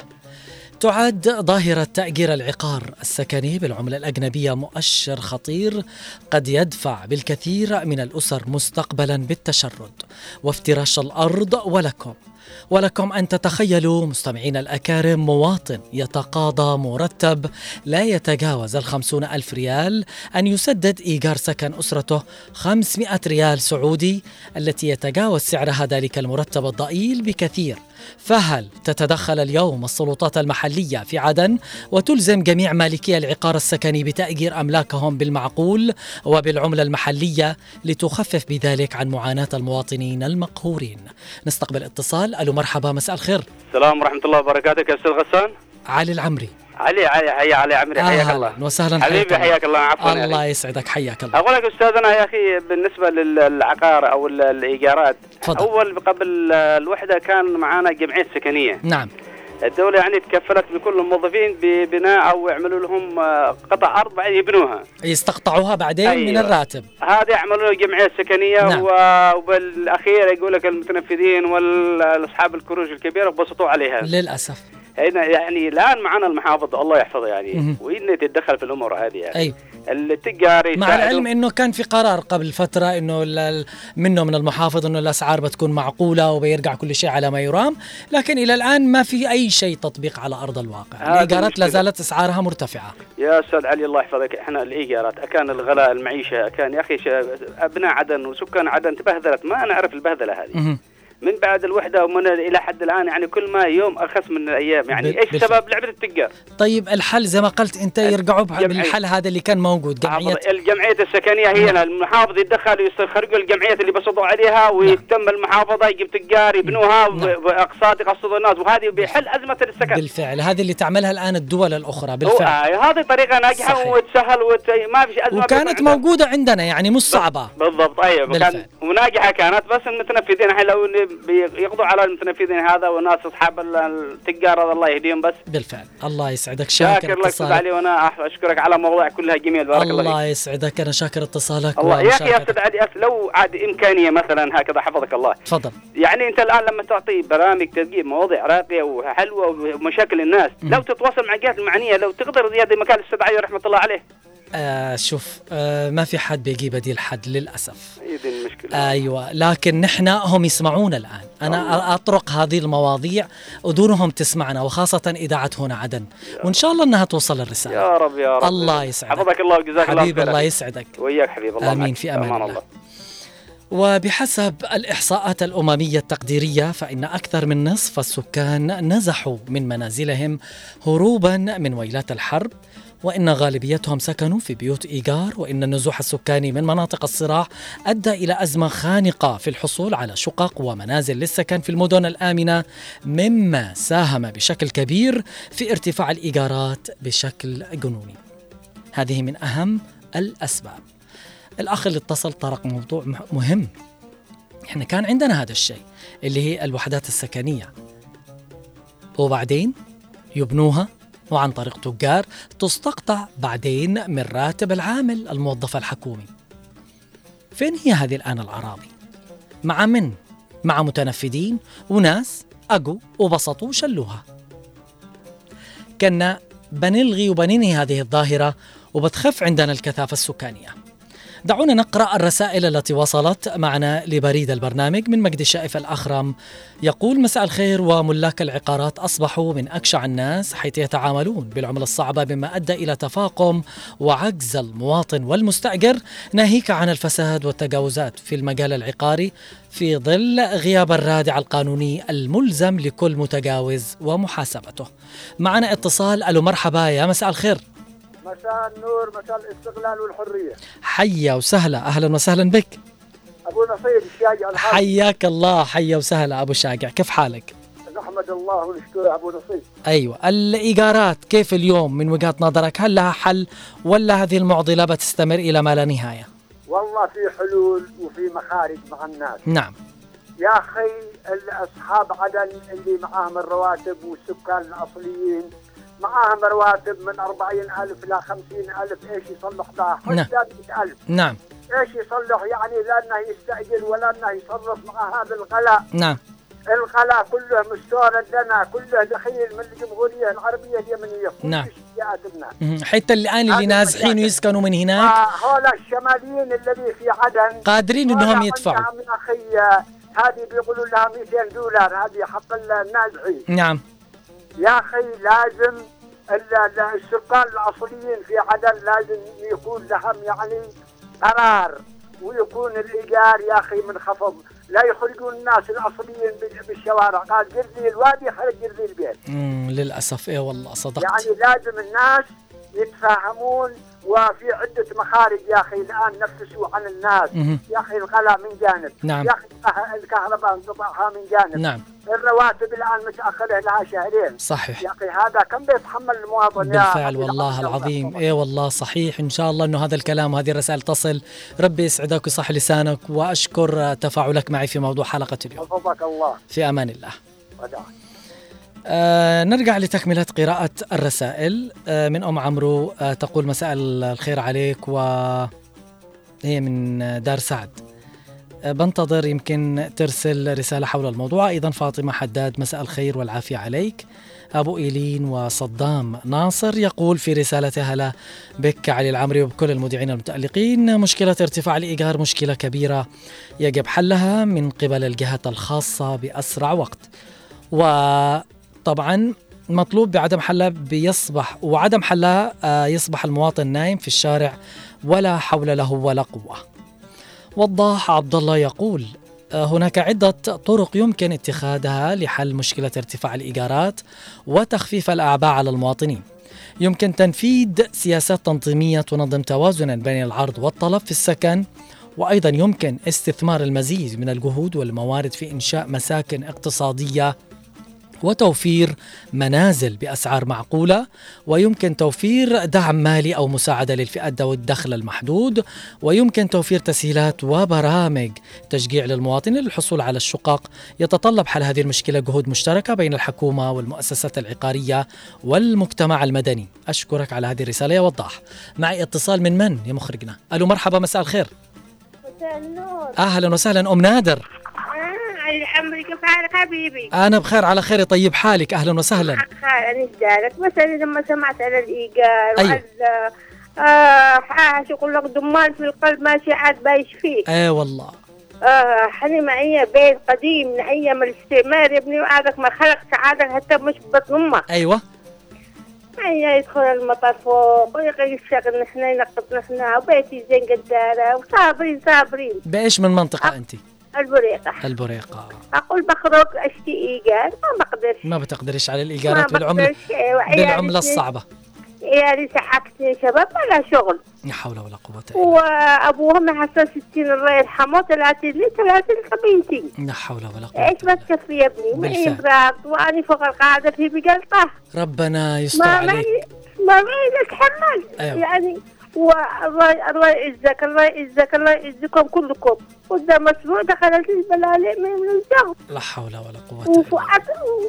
تعد ظاهرة تأجير العقار السكني بالعملة الأجنبية مؤشر خطير قد يدفع بالكثير من الأسر مستقبلا بالتشرد وافتراش الأرض ولكم. ولكم أن تتخيلوا مستمعين الأكارم مواطن يتقاضى مرتب لا يتجاوز الخمسون ألف ريال أن يسدد إيجار سكن أسرته 500 ريال سعودي التي يتجاوز سعرها ذلك المرتب الضئيل بكثير. فهل تتدخل اليوم السلطات المحلية في عدن وتلزم جميع مالكي العقار السكني بتأجير أملاكهم بالمعقول وبالعملة المحلية لتخفف بذلك عن معاناة المواطنين المقهورين؟ نستقبل اتصال ألو مرحبا مساء الخير. السلام ورحمة الله وبركاته. يا أستاذ غسان؟ علي العمري. علي علي حي علي عمري حياك الله. أهلا وسهلا حبيبي حياك الله. عفوا الله أخي. يسعدك حياك الله. أقول لك أستاذنا يا أخي بالنسبة للعقار أو ال- الإيجارات تفضل. أول قبل الوحدة كان معانا جمعية سكنية. نعم. الدولة يعني تكفلت بكل الموظفين ببناء أو يعملوا لهم آه، قطع أرض بعدين يبنوها. يستقطعوها بعدين أيوة. من الراتب. هذا يعملوا له جمعية سكنية نعم. و- وبالأخير يقول لك المتنفذين والأصحاب الكروج الكبيرة بسطوا عليها. للأسف. هنا يعني الآن معنا المحافظ الله يحفظه يعني. وإنه تتدخل في الأمور هذه يعني. أي التجار مع العلم إنه كان في قرار قبل فترة إنه منه من المحافظ إنه الأسعار بتكون معقولة وبيرجع كل شيء على ما يرام لكن إلى الآن ما في أي شيء تطبيق على أرض الواقع. الإيجارات لا. زالت أسعارها مرتفعة. يا أستاذ علي الله يحفظك. إحنا الإيجارات كان الغلاء المعيشة كان يا أخي أبناء عدن وسكان عدن تبهذلت. ما نعرف البهذلة هذه. من بعد الوحدة ومن إلى حد الآن يعني كل ما يوم ارخص من الأيام. يعني إيش. سبب لعبة التجار طيب الحل زي ما قلت أنت يرجعوا. بالحل هذا اللي كان موجود جمعية. الجمعية السكنية هي المحافظ يتدخل ويخرجوا الجمعيات اللي بسطوا عليها ويتم المحافظة يجيب تجار يبنوها باقساط يقسطوا الناس. وهذه بيحل أزمة السكن. بالفعل هذه اللي تعملها الآن الدول الأخرى بالفعل. آه هذه طريقة ناجحة صحيح. وتسهل وت... ما فيش أزمة وكانت موجودة عندنا يعني مش صعبة. بالضبط. أيوه بالفعل. وناجحة كانت بس المتنفذين الحين لو بيقضوا على المتنفذين هذا والناس أصحاب ال- التجار هذا الله يهديهم بس. بالفعل. الله يسعدك. شاكر شاكر لك أستاذ علي وأنا أشكرك على موضوع كلها جميل بارك الله, الله يسعدك. أنا شاكر اتصالك الله. يا أخي يا. أستاذ علي لو عاد إمكانية مثلا هكذا حفظك الله. تفضل. يعني أنت الآن لما تعطي برامج تجيب مواضيع راقية وحلوة ومشاكل الناس. لو تتواصل مع الجهات المعنية لو تقدر زيادة مكان الاستاذ علي رحمة الله عليه. آه شوف آه ما في حد بيجي بديل حد للأسف. هي دي المشكلة. أيوه لكن نحن هم يسمعونا الآن. أنا أطرق هذه المواضيع ودونهم تسمعنا وخاصة اذاعه هنا عدن. وإن شاء الله إنها توصل الرسالة. يا رب يا رب. الله يسعدك. حفظك الله وجزاك الله حبيب الله. يسعدك. وياك حبيب الله. آمين معك. في أمان الله. الله. وبحسب الإحصاءات الأممية التقديرية فإن أكثر من نصف السكان نزحوا من منازلهم هروبا من ويلات الحرب. وإن غالبيتهم سكنوا في بيوت إيجار وإن النزوح السكاني من مناطق الصراع أدى إلى أزمة خانقة في الحصول على شقق ومنازل للسكن في المدن الآمنة مما ساهم بشكل كبير في ارتفاع الإيجارات بشكل جنوني. هذه من أهم الأسباب. الأخ اللي اتصل طرق موضوع مه- مهم. إحنا كان عندنا هذا الشيء اللي هي الوحدات السكنية. وبعدين يبنوها وعن طريق تجار تستقطع بعدين من راتب العامل الموظف الحكومي فين هي هذه الآن الأراضي؟ مع من؟ مع متنفذين وناس أجوا وبسطوا وشلوها كنا بنلغي وبننهي هذه الظاهرة وبتخف عندنا الكثافة السكانية دعونا نقرأ الرسائل التي وصلت معنا لبريد البرنامج من مجدي الشائف الأخرم. يقول مساء الخير وملاك العقارات أصبحوا من أكشع الناس حيث يتعاملون بالعملة الصعبة مما أدى إلى تفاقم وعجز المواطن والمستأجر. ناهيك عن الفساد والتجاوزات في المجال العقاري في ظل غياب الرادع القانوني الملزم لكل متجاوز ومحاسبته. معنا اتصال. ألو مرحبا يا مساء الخير. مساء النور مساء الاستقلال والحرية. حيا وسهلا. أهلا وسهلا بك. أبو نصيب الشاجع الحاج. حياك الله. حيا وسهلا أبو شاقع كيف حالك؟ نحمد الله ونشكره أبو نصيب. أيوه. الإيجارات كيف اليوم من وجهة نظرك؟ هل لها حل ولا هذه المعضلة بتستمر إلى ما لا نهاية؟ والله في حلول وفي مخارج مع الناس. نعم. يا أخي اصحاب عدن اللي معاهم الرواتب والسكان الأصليين معاهم رواتب من 40000 ل 50000 إيش يصلح ذا نعم. حتى 100000 نعم. إيش يصلح؟ يعني لا إنه يستاجر ولا إنه يصرف مع هذا الغلاء. نعم. الغلاء كله مستورد لنا كله دخيل من الجمهورية العربية اليمنيه كل نعم. حتى الان اللي نازحين. ويسكنوا من هناك. هؤلاء الشماليين الذي في عدن. قادرين هؤلاء يدفعوا. عندهم يا أخي هذه بيقولوا لها 200 دولار هذه حق النازحين. نعم. يا أخي لازم ال- ال- السكان الأصليين في عدن لازم يكون لهم يعني قرار ويكون الإيجار يا أخي منخفض لا يخرجون الناس الأصليين بال- بالشوارع. قال جرذي الوادي خرج جرذي البيت. مم. للأسف. إيه والله صدقت. يعني لازم الناس يتفاهمون وفي عدة مخارج يا أخي الآن نفسوا عن الناس. يا أخي الغلاء من جانب نعم. يا أخي الكه- الكهرباء انقطاعها من جانب نعم. الرواتب الآن متأخرة لها شهرين صحيح. يا أخي هذا كم بيتحمل المواطن بالفعل والله. العظيم إيه والله صحيح إن شاء الله إنه هذا الكلام وهذه الرسائل تصل ربي يسعدك ويصح لسانك وأشكر تفاعلك معي في موضوع حلقة اليوم حفظك الله في أمان الله وداع. آه نرجع لتكملة قراءة الرسائل. آه من أم عمرو آه تقول مساء الخير عليك. و هي من دار سعد آه بنتظر يمكن ترسل رسالة حول الموضوع. أيضا فاطمة حداد مساء الخير والعافية عليك. أبو إيلين وصدام ناصر يقول في رسالته له بك علي العمري وبكل المذيعين المتألقين مشكلة ارتفاع الإيجار مشكلة كبيرة يجب حلها من قبل الجهات الخاصة بأسرع وقت. وطبعا مطلوب بعدم حلها بيصبح وعدم حلها آه، يصبح المواطن نايم في الشارع ولا حول له ولا قوة. وضاح عبد الله يقول آه، هناك عدة طرق يمكن اتخاذها لحل مشكلة ارتفاع الإيجارات وتخفيف الأعباء على المواطنين. يمكن تنفيذ سياسات تنظيمية تنظم توازنا بين العرض والطلب في السكن وأيضا يمكن استثمار المزيد من الجهود والموارد في إنشاء مساكن اقتصادية وتوفير منازل بأسعار معقولة ويمكن توفير دعم مالي أو مساعدة للفئات ذوي الدخل المحدود ويمكن توفير تسهيلات وبرامج تشجيع للمواطنين للحصول على الشقق. يتطلب حل هذه المشكلة جهود مشتركة بين الحكومة والمؤسسات العقارية والمجتمع المدني. أشكرك على هذه الرسالة يا وضاح. معي اتصال من من يا مخرجنا؟ ألو مرحبا مساء الخير. مساء النور. أهلا وسهلا أم نادر. آه حبيبي؟ أنا بخير على خير. طيب حالك؟ أهلا وسهلا. خير أنا جالك بس أنا لما سمعت على الإيجار أيوة. وعلى آه حاش يقول لك دمان في القلب ماشي عاد بايش فيه اي والله. آه حني معي بيت قديم من أيام الاستعمار يا ابني وعادك ما خلق سعادك حتى مش بطن أمك أيوه. هيا يدخل المطر فوق ويقعد يشتغل نحن ينقط نحن وبيتي زين قدارة وصابرين صابرين. بإيش من منطقة انت؟ البريقة. البريقة. أقول بخرج أشتي إيجار ما بقدرش. ما بتقدريش على ما الايجارات بالعملة بقدرش. إيه، اثنين- الصعبة. عيالي سحقتني شباب ولا شغل. لا حول ولا قوة وأبوهم حسن ستين الله يرحمه ثلاثين لي ثلاثين خبينتي لا حول ولا قوة إيش بتكفي يا ابني؟ معي. امراض وأنا فوق القاعدة في بقلطة. ربنا يستر ما عليك. ما معي نتحمل أيوة. يعني والله الله يعزك الله يعزك الله يعزكم كلكم. قدام أسبوع دخلت البلالة من الجو. لا حول ولا قوة وفقعت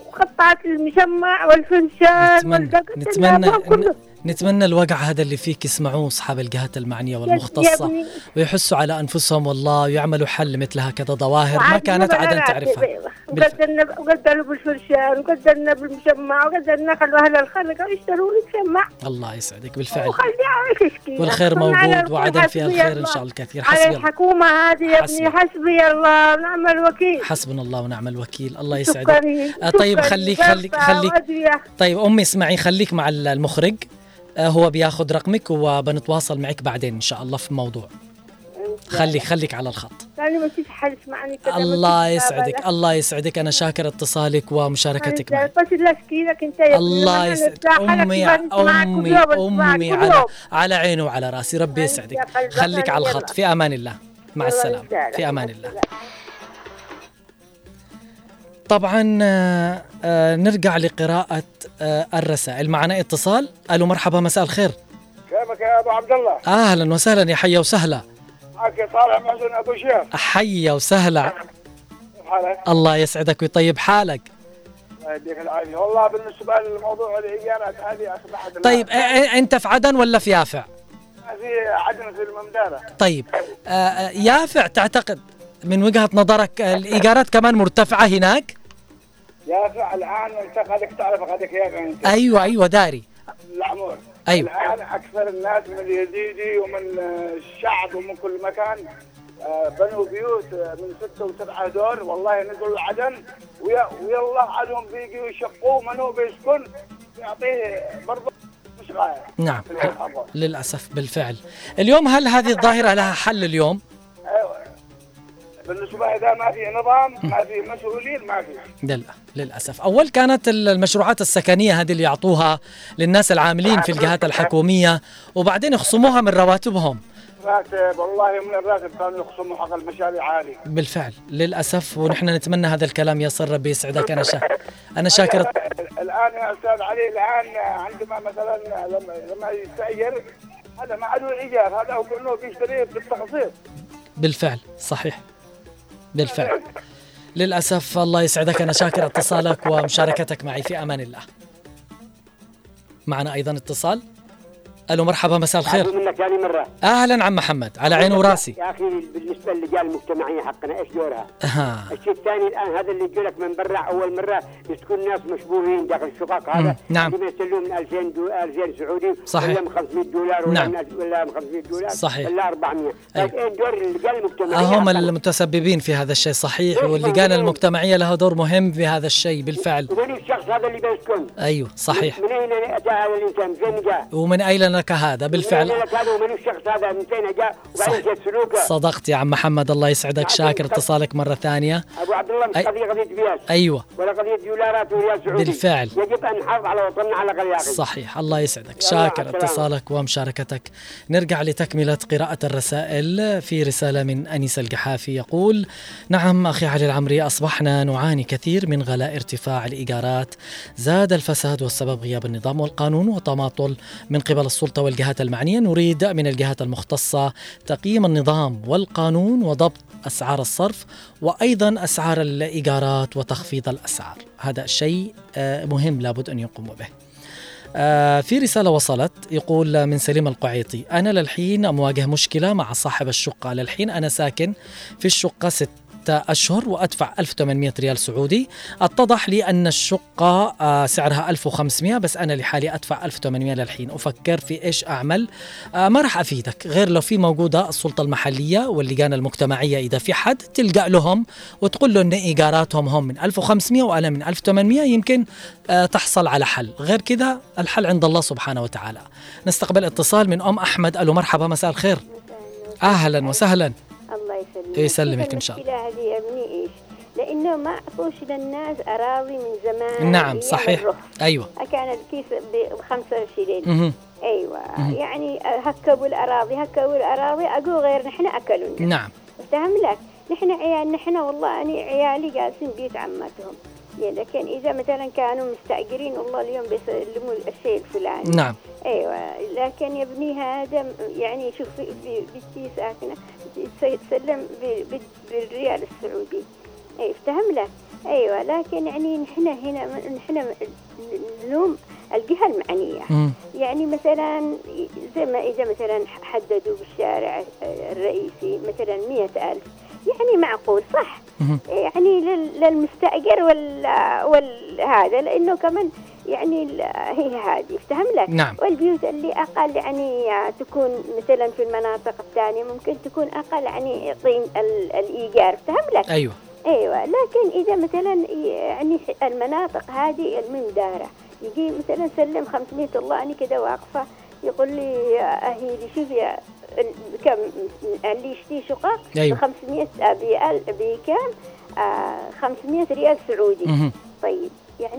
وقطعت المشمع والفنشان نتمنى نتمنى. نتمنى الوقع هذا اللي فيك يسمعوه أصحاب الجهات والمختصة ابني. ويحسوا على أنفسهم والله ويعملوا حل مثل هكذا ظواهر ما كانت عدن تعرفها. وقدرنا وقدرنا بالفرشان وقدرنا بالمشمع وقدرنا خلوا أهل الخلق يشتروا لي مشمع الله يسعدك بالفعل. على والخير على موجود وعدن فيها الخير إن الله. شاء الله الكثير. على حسبي الله. الحكومة هذه يا ابني حسبي. الله. ونعم الوكيل. حسبنا الله ونعم الوكيل. الله يسعدك. آه طيب خليك خليك خليك. طيب أمي اسمعي خليك مع المخرج. هو بياخذ رقمك وبنتواصل معك بعدين إن شاء الله في موضوع. خليك خليك على الخط. ثاني ما فيش حل الله يسعدك. الله يسعدك. أنا شاكر اتصالك ومشاركتك معي. بس لا اشكيلك انت يا ابني. الله يسعدك أمي أمي أمي على. على عيني وعلى رأسي. ربي يسعدك. خليك على. الخط. في أمان الله. مع السلامة. في أمان الله. طبعا آه، آه، نرجع لقراءة آه، الرسائل. معنا اتصال. ألو مرحبا مساء الخير. كيفك يا أبو عبد الله؟ أهلا وسهلا يا حيا وسهلا. معك صالح محسن أبو شيخ. حيا وسهلا؟ الله يسعدك ويطيب حالك. يديك العافية. والله بالنسبة للموضوع الايجارات هذه اصبحت طيب أنت في عدن ولا في يافع؟ في عدن في الممدانه طيب آه، يافع تعتقد من وجهة نظرك الإيجارات كمان مرتفعة هناك؟ يافع الآن أنت خليك تعرف خليك يافع أنت أيوة أيوة داري العمور أيوة. الآن أكثر الناس من اليزيدي ومن الشعب ومن كل مكان آه، بنوا بيوت آه، من ستة وسبعة دور والله نزلوا عدن ويا ويلا عدهم بيجي يشقوه منو بيسكن يعطيه برضه مش غاية نعم. للأسف بالفعل اليوم هل هذه الظاهرة لها حل اليوم؟ أيوة. بالنسبة إذا ما في نظام ما في مسؤولين ما في. لا للأسف. أول كانت المشروعات السكنية هذه اللي يعطوها للناس العاملين في الجهات الحكومية وبعدين يخصموها من رواتبهم. راتب والله من الراتب كانوا يخصموا حق المشاريع عالي بالفعل. للأسف ونحن نتمنى هذا الكلام يصير ربي يسعدك. أنا شا... أنا شاكر. الآن يا أستاذ علي الآن عندما مثلا لما لما يستأجر هذا ما عدو الإيجار هذا هو كأنه بيشتري بالتقسيط. بالفعل صحيح. بالفعل. للأسف الله يسعدك. أنا شاكر اتصالك ومشاركتك معي في أمان الله. معنا أيضا اتصال. ألو مرحبا مساء الخير منك ثاني مرة أهلا عم محمد على عيني وراسي يا أخي بالنسبة للجال المجتمعية حقنا إيش دورها؟ ها. الشيء الثاني الآن هذا اللي يجي لك من برا أول مرة تكون ناس مشبوهين داخل الشقق هذا. نعم. عندما يسلوه من 2000 دو... 2000 سعودي صحيح. ولا من 500 دولار ولا نعم. من ولا من 500 دولار صحيح. ولا 400 أيوة. طيب إيه دور اللجان المجتمعية هم حقنا؟ المتسببين في هذا الشيء صحيح واللجان المجتمعية لها دور مهم في هذا الشيء بالفعل ومن الشخص هذا اللي بيسكن؟ أيوه صحيح من أين أتى هذا الإنسان؟ فين جاء؟ ومن أين لك هذا بالفعل. أين لك هذا ومن الشخص هذا من فين جاء؟ وبعدين كيف سلوكه؟ صدقت يا عم محمد الله يسعدك. شاكر اتصالك مرة ثانية. أبو عبد الله مش أي- قضيه قضيه أيوة. ولا قضيه دولارات وريال سعودي. بالفعل. يجب أن نحافظ على وطننا على الأقل يا أخي. صحيح. الله يسعدك. شاكر. اتصالك ومشاركتك. نرجع لتكملة قراءة الرسائل في رسالة من أنيس القحافي يقول نعم أخي علي العمري أصبحنا نعاني كثير من غلاء ارتفاع الإيجارات. زاد الفساد والسبب غياب النظام والقانون وتماطل من قبل السلطة والجهات المعنية. نريد من الجهات المختصة تقييم النظام والقانون وضبط أسعار الصرف وأيضا أسعار الإيجارات وتخفيض الأسعار. هذا شيء آه، مهم لابد أن يقوموا به. آه، في رسالة وصلت يقول من سليم القعيطي أنا للحين مواجه مشكلة مع صاحب الشقة. للحين أنا ساكن في الشقة ست أشهر وأدفع 1800 ريال سعودي. اتضح لي أن الشقة آه، سعرها 1500 بس أنا لحالي أدفع 1800 للحين. أفكر في إيش أعمل؟ آه، ما راح أفيدك غير لو في موجودة السلطة المحلية واللجان المجتمعية. إذا في حد تلقى لهم وتقول له أن إيجاراتهم هم من 1500 وأنا من 1800 يمكن آه، تحصل على حل. غير كذا الحل عند الله سبحانه وتعالى. نستقبل اتصال من أم أحمد. ألو مرحبا مساء الخير. أهلا وسهلا. يسلمك يسلمك كيف إن شاء الله. المشكلة هذه يا ابني إيش؟ لأنه ما أعطوش للناس أراضي من زمان نعم أيام صحيح الرخص. أيوة كان الكيس ب 25 مهم. أيوه مهم. يعني هكبوا الاراضي هكبوا الاراضي أقول غير نحن اكلوا نعم فهم لك نحن عيال نحن والله أنا عيالي جالسين بيت عمتهم يعني لكن إذا مثلا كانوا مستأجرين والله اليوم بيسلموا الشيء الفلاني نعم. أيوه. لكن يا ابني هذا يعني شوف بنتي ساكنة تسلم ب- ب- بالريال السعودي. أي افتهم لك أيوه. لكن يعني نحن هنا نحن نلوم الجهة المعنية. مم. يعني مثلا زي ما إذا مثلا حددوا بالشارع الرئيسي مثلا مئة ألف يعني معقول صح. يعني لل- للمستأجر وال, وال هذا لأنه كمان يعني هي هذه افتهم لك. نعم. والبيوت اللي أقل يعني تكون مثلا في المناطق الثانية ممكن تكون أقل يعني طين ال- الإيجار افتهم لك. أيوة. أيوه. لكن إذا مثلا يعني المناطق هذه المندارة يجي مثلا سلم 500 الله أنا كده واقفة يقول لي اهيلي شوفي كم اللي يشتري شقق أيوة. ب 500 آه، بأل- بكم؟ آه 500 ريال سعودي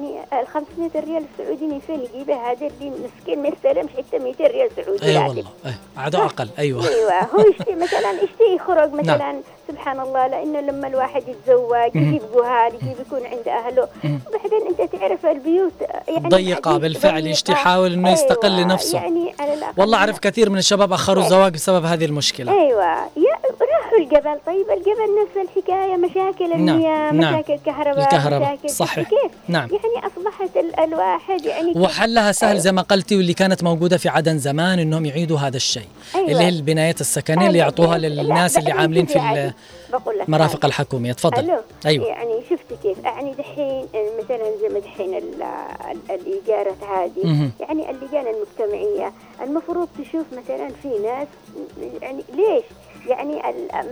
يعني ال 500 ريال السعودي من فين يجيبها هذا اللي مسكين ما يستلمش حتى 200 ريال سعودي أي راتب. والله أي عادوا أقل أيوة. أيوه هو يشتي مثلا يشتي يخرج مثلا سبحان الله لأنه لما الواحد يتزوج. يجيب جهال يجيب يكون عند أهله. وبعدين أنت تعرف البيوت يعني عجيب بالفعل. يشتي يحاول إنه يستقل أيوة، لنفسه يعني على والله أعرف كثير من الشباب أخروا الزواج بسبب هذه المشكلة. أيوه يا الجبل طيب الجبل نفس الحكاية مشاكل نعم، المياه نعم. مشاكل كهرباء الكهرباء، مشاكل صحيح. كيف نعم. يعني أصبحت ال- الواحد يعني وحلها سهل زي ما قلتي واللي كانت موجودة في عدن زمان إنهم يعيدوا هذا الشيء أيوة. اللي هي البنايات السكنية اللي يعطوها للناس اللي عاملين في المرافق حاجة. الحكومية تفضل. أيوه يعني شفت كيف يعني دحين مثلا زي ما دحين ال- ال- الإيجارات هذه. يعني اللجان المجتمعية المفروض تشوف مثلا في ناس يعني ليش يعني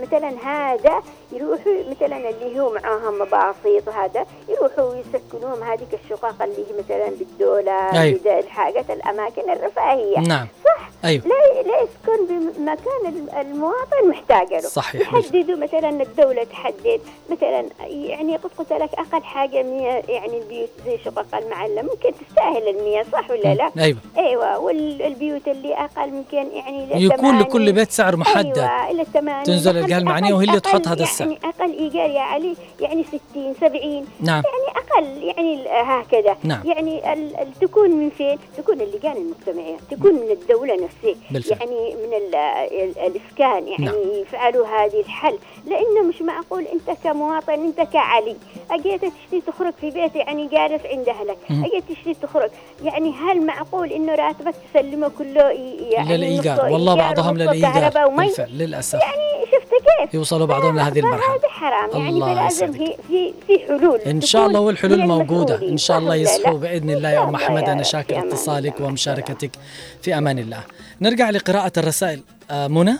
مثلا هذا يروحوا مثلا اللي هو معاهم مباسيط هذا يروحوا يسكنوهم هذيك الشقق اللي هي مثلا بالدولار أيوة. الحاجات الأماكن الرفاهية نعم صح أيوه لا لا يسكن بمكان الم- المواطن محتاج له صحيح. يحددوا مثلا الدولة تحدد مثلا يعني قد قلت لك أقل حاجة 100 يعني البيوت زي شقق المعلم ممكن تستاهل المية صح ولا لا؟ أيوه أيوه والبيوت اللي أقل ممكن يعني إلى يكون 80. لكل بيت سعر محدد إلى 80 تنزل أقل- الجهة المعنية أقل- وهي اللي أقل تحط هذا السعر. يعني أقل إيجار يا علي يعني 60 70 نعم. يعني أقل يعني ال- هكذا. نعم. يعني ال- ال- تكون من فين؟ تكون اللجان المجتمعية. تكون من الدولة نفسها. بالفعل. يعني من ال- ال- الإسكان. يعني نعم. يفعلوا هذه الحل. لأنه مش معقول أنت كمواطن أنت كعلي. أجيت تشتري تخرج في بيت يعني جالس عند أهلك. مم. أجيت تشتري تخرج. يعني هل معقول إنه راتبك تسلمه كله يعني للإيجار؟ نصه والله إيجار بعضهم بالفعل للأسف. يعني كيف يوصلوا بعضهم لهذه المرحلة هذا حرام يعني الله فلازم. هي في في حلول إن شاء الله والحلول المسؤولين. إن شاء الله يصحوا؟ بإذن الله يا ام احمد أنا. في شاكر اتصالك. ومشاركتك في أمان الله نرجع لقراءة الرسائل آه، منى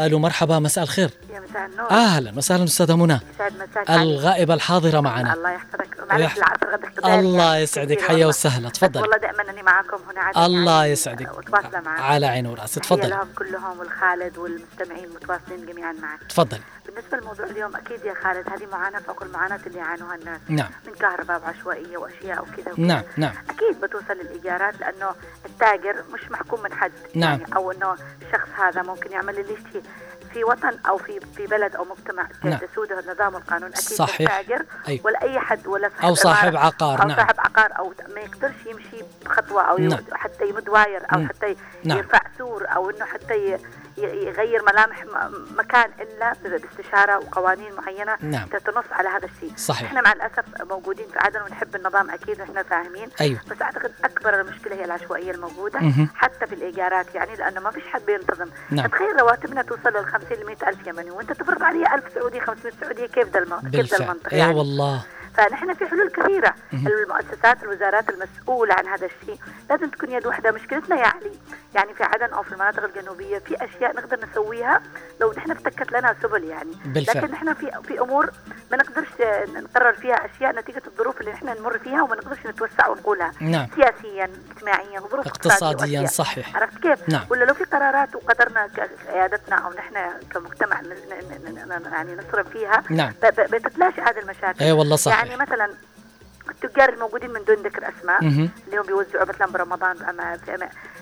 ألو مرحبا مساء الخير. يا مساء النور. أهلا وسهلا أستاذة منى. يسعد مساك. الغائبة الحاضرة معنا. الله يحفظك. معلش ويحفظ- العصر غدا اختباري الله يعني يسعدك. حيا. وسهلا. تفضل والله دائما أني معاكم هنا عادة الله يعني يسعدك. معك على عيني وراسي تفضل لهم كلهم والخالد والمستمعين متواصلين جميعا معك تفضل بالنسبة لموضوع اليوم أكيد يا خالد هذه معاناة فوق المعاناه اللي يعانوها الناس نعم. من كهرباء وعشوائية وأشياء وكذا. نعم نعم أكيد بتوصل للإيجارات لأنه التاجر مش محكوم من حد نعم. يعني أو إنه الشخص هذا ممكن يعمل اللي يشتهي في وطن أو في في بلد أو مجتمع نعم. تسوده النظام والقانون أكيد صحيح. التاجر أيوة. ولا أي حد ولا صاحب أو صاحب عقار، أو نعم. صاحب عقار أو ما يقدرش يمشي بخطوة أو نعم. حتى يمد واير أو مم. حتى نعم. يرفع سور أو إنه حتى ي- يغير ملامح مكان إلا باستشارة وقوانين معينة نعم. تنص على هذا الشيء صحيح. إحنا مع الأسف موجودين في عدن ونحب النظام أكيد وإحنا فاهمين أيوه. بس أعتقد أكبر المشكلة هي العشوائية الموجودة مهم. حتى في الإيجارات يعني لأنه ما فيش حد بينتظم نعم. تخيل رواتبنا توصل لل 50 ل 100 الف يمني وأنت تفرض عليه 1000 سعودي 500 سعودي كيف الم... كيف بالفعل المنطق اي يعني والله فنحن في حلول كثيرة مهم. المؤسسات الوزارات المسؤولة عن هذا الشيء لازم تكون يد واحدة مشكلتنا يا علي يعني في عدن أو في المناطق الجنوبية في أشياء نقدر نسويها لو نحن افتكت لنا سبل يعني بالفعل. لكن نحن في في أمور ما نقدرش نقرر فيها أشياء نتيجة الظروف اللي نحن نمر فيها وما نقدرش نتوسع ونقولها نعم. سياسيا اجتماعيا ظروف اقتصادياً،. صحيح. عرفت كيف؟ نعم. ولا لو في قرارات وقدرنا كقيادتنا أو نحن كمجتمع يعني نصرف فيها نعم. بتتلاشى هذه المشاكل أي والله صحيح. يعني مثلا التجار الموجودين من دون ذكر أسماء. اللي هم بيوزعوا مثلا برمضان بأما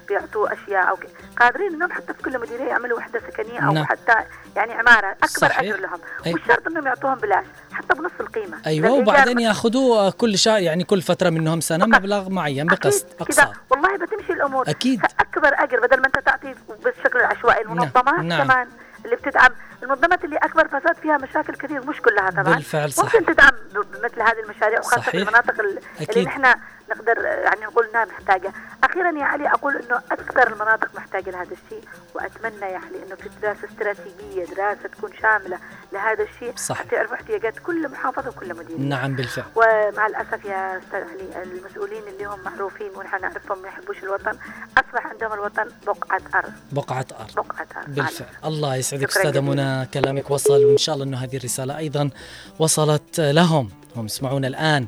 بيعطوا أشياء أو قادرين إنهم حتى في كل مديريه يعملوا وحدة سكنية أو نعم. حتى يعني عمارة أكبر صحيح. اجر لهم أي. مش شرط إنهم يعطوهم بلاش حتى بنص القيمة أيوه وبعدين ياخذوا كل شهر يعني كل فترة منهم سنة مبلغ معين بقسط أقساط والله بتمشي الأمور أكيد. أكبر أجر بدل ما أنت تعطي بالشكل العشوائي المنظمات نعم. كمان اللي بتدعم المنظمات اللي أكبر فساد فيها مشاكل كثير مش كلها طبعا بالفعل صح. ممكن تدعم بمثل هذه المشاريع وخاصة في. المناطق ال- اللي. نحن نقدر يعني نقول إنها محتاجة. أخيرا يا علي أقول إنه أكثر المناطق محتاجة لهذا الشيء وأتمنى يا علي إنه في دراسة استراتيجية دراسة تكون شاملة لهذا الشيء صح. يعرفوا احتياجات كل محافظة وكل مدينة. نعم بالفعل. ومع الأسف يا أستاذ علي المسؤولين اللي هم معروفين ونحن نعرفهم ما يحبوش الوطن أصبح عندهم الوطن بقعة أرض. بقعة أرض. بقعة أرض. بالفعل. الله يسعدك أستاذة منى كلامك وصل وإن شاء الله إنه هذه الرسالة أيضا وصلت لهم. هم يسمعون الآن.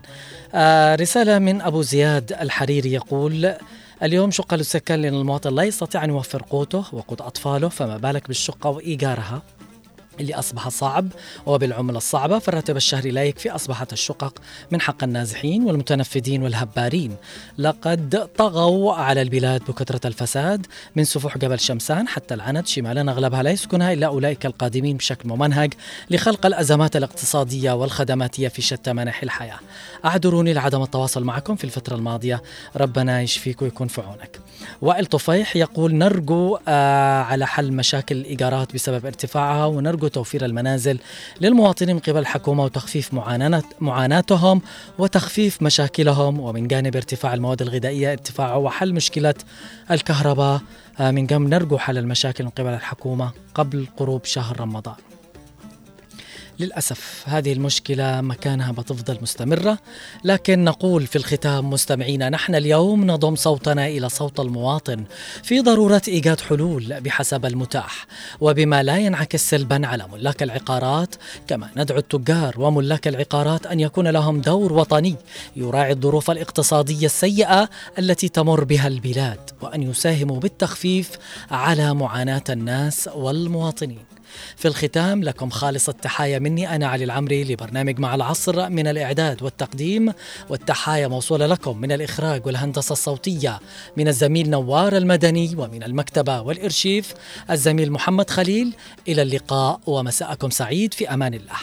آه رسالة من أبو زياد الحريري يقول اليوم شقة للسكن لأن المواطن لا يستطيع أن يوفر قوته وقوت أطفاله فما بالك بالشقة وإيجارها؟ اللي أصبح صعب وبالعملة الصعبة فالراتب الشهري لا يكفي أصبحت الشقق من حق النازحين والمتنفذين والهبارين. لقد طغوا على البلاد بكثرة الفساد من سفوح جبل شمسان حتى العند شمالا أغلبها لا يسكنها إلا أولئك القادمين بشكل ممنهج لخلق الأزمات الاقتصادية والخدماتية في شتى مناحي الحياة. أعذروني لعدم التواصل معكم في الفترة الماضية. ربنا يشفيك ويكون في عونك. وائل طفيح يقول نرجو آه على حل مشاكل الإيجارات بسبب ارتفاعها ونرجو توفير المنازل للمواطنين من قبل الحكومة وتخفيف معاناتهم وتخفيف مشاكلهم. ومن جانب ارتفاع المواد الغذائية ارتفاعه وحل مشكلة الكهرباء. آه من جانب نرجو حل المشاكل من قبل الحكومة قبل قروب شهر رمضان. للأسف هذه المشكلة مكانها بتفضل مستمرة لكن نقول في الختام مستمعينا نحن اليوم نضم صوتنا إلى صوت المواطن في ضرورة إيجاد حلول بحسب المتاح وبما لا ينعكس سلبا على ملاك العقارات كما ندعو التجار وملاك العقارات أن يكون لهم دور وطني يراعي الظروف الاقتصادية السيئة التي تمر بها البلاد وأن يساهموا بالتخفيف على معاناة الناس والمواطنين. في الختام لكم خالص التحايا مني أنا علي العمري لبرنامج مع العصر من الإعداد والتقديم والتحايا موصولة لكم من الإخراج والهندسة الصوتية من الزميل نوار المدني ومن المكتبة والإرشيف الزميل محمد خليل. إلى اللقاء ومساءكم سعيد في أمان الله.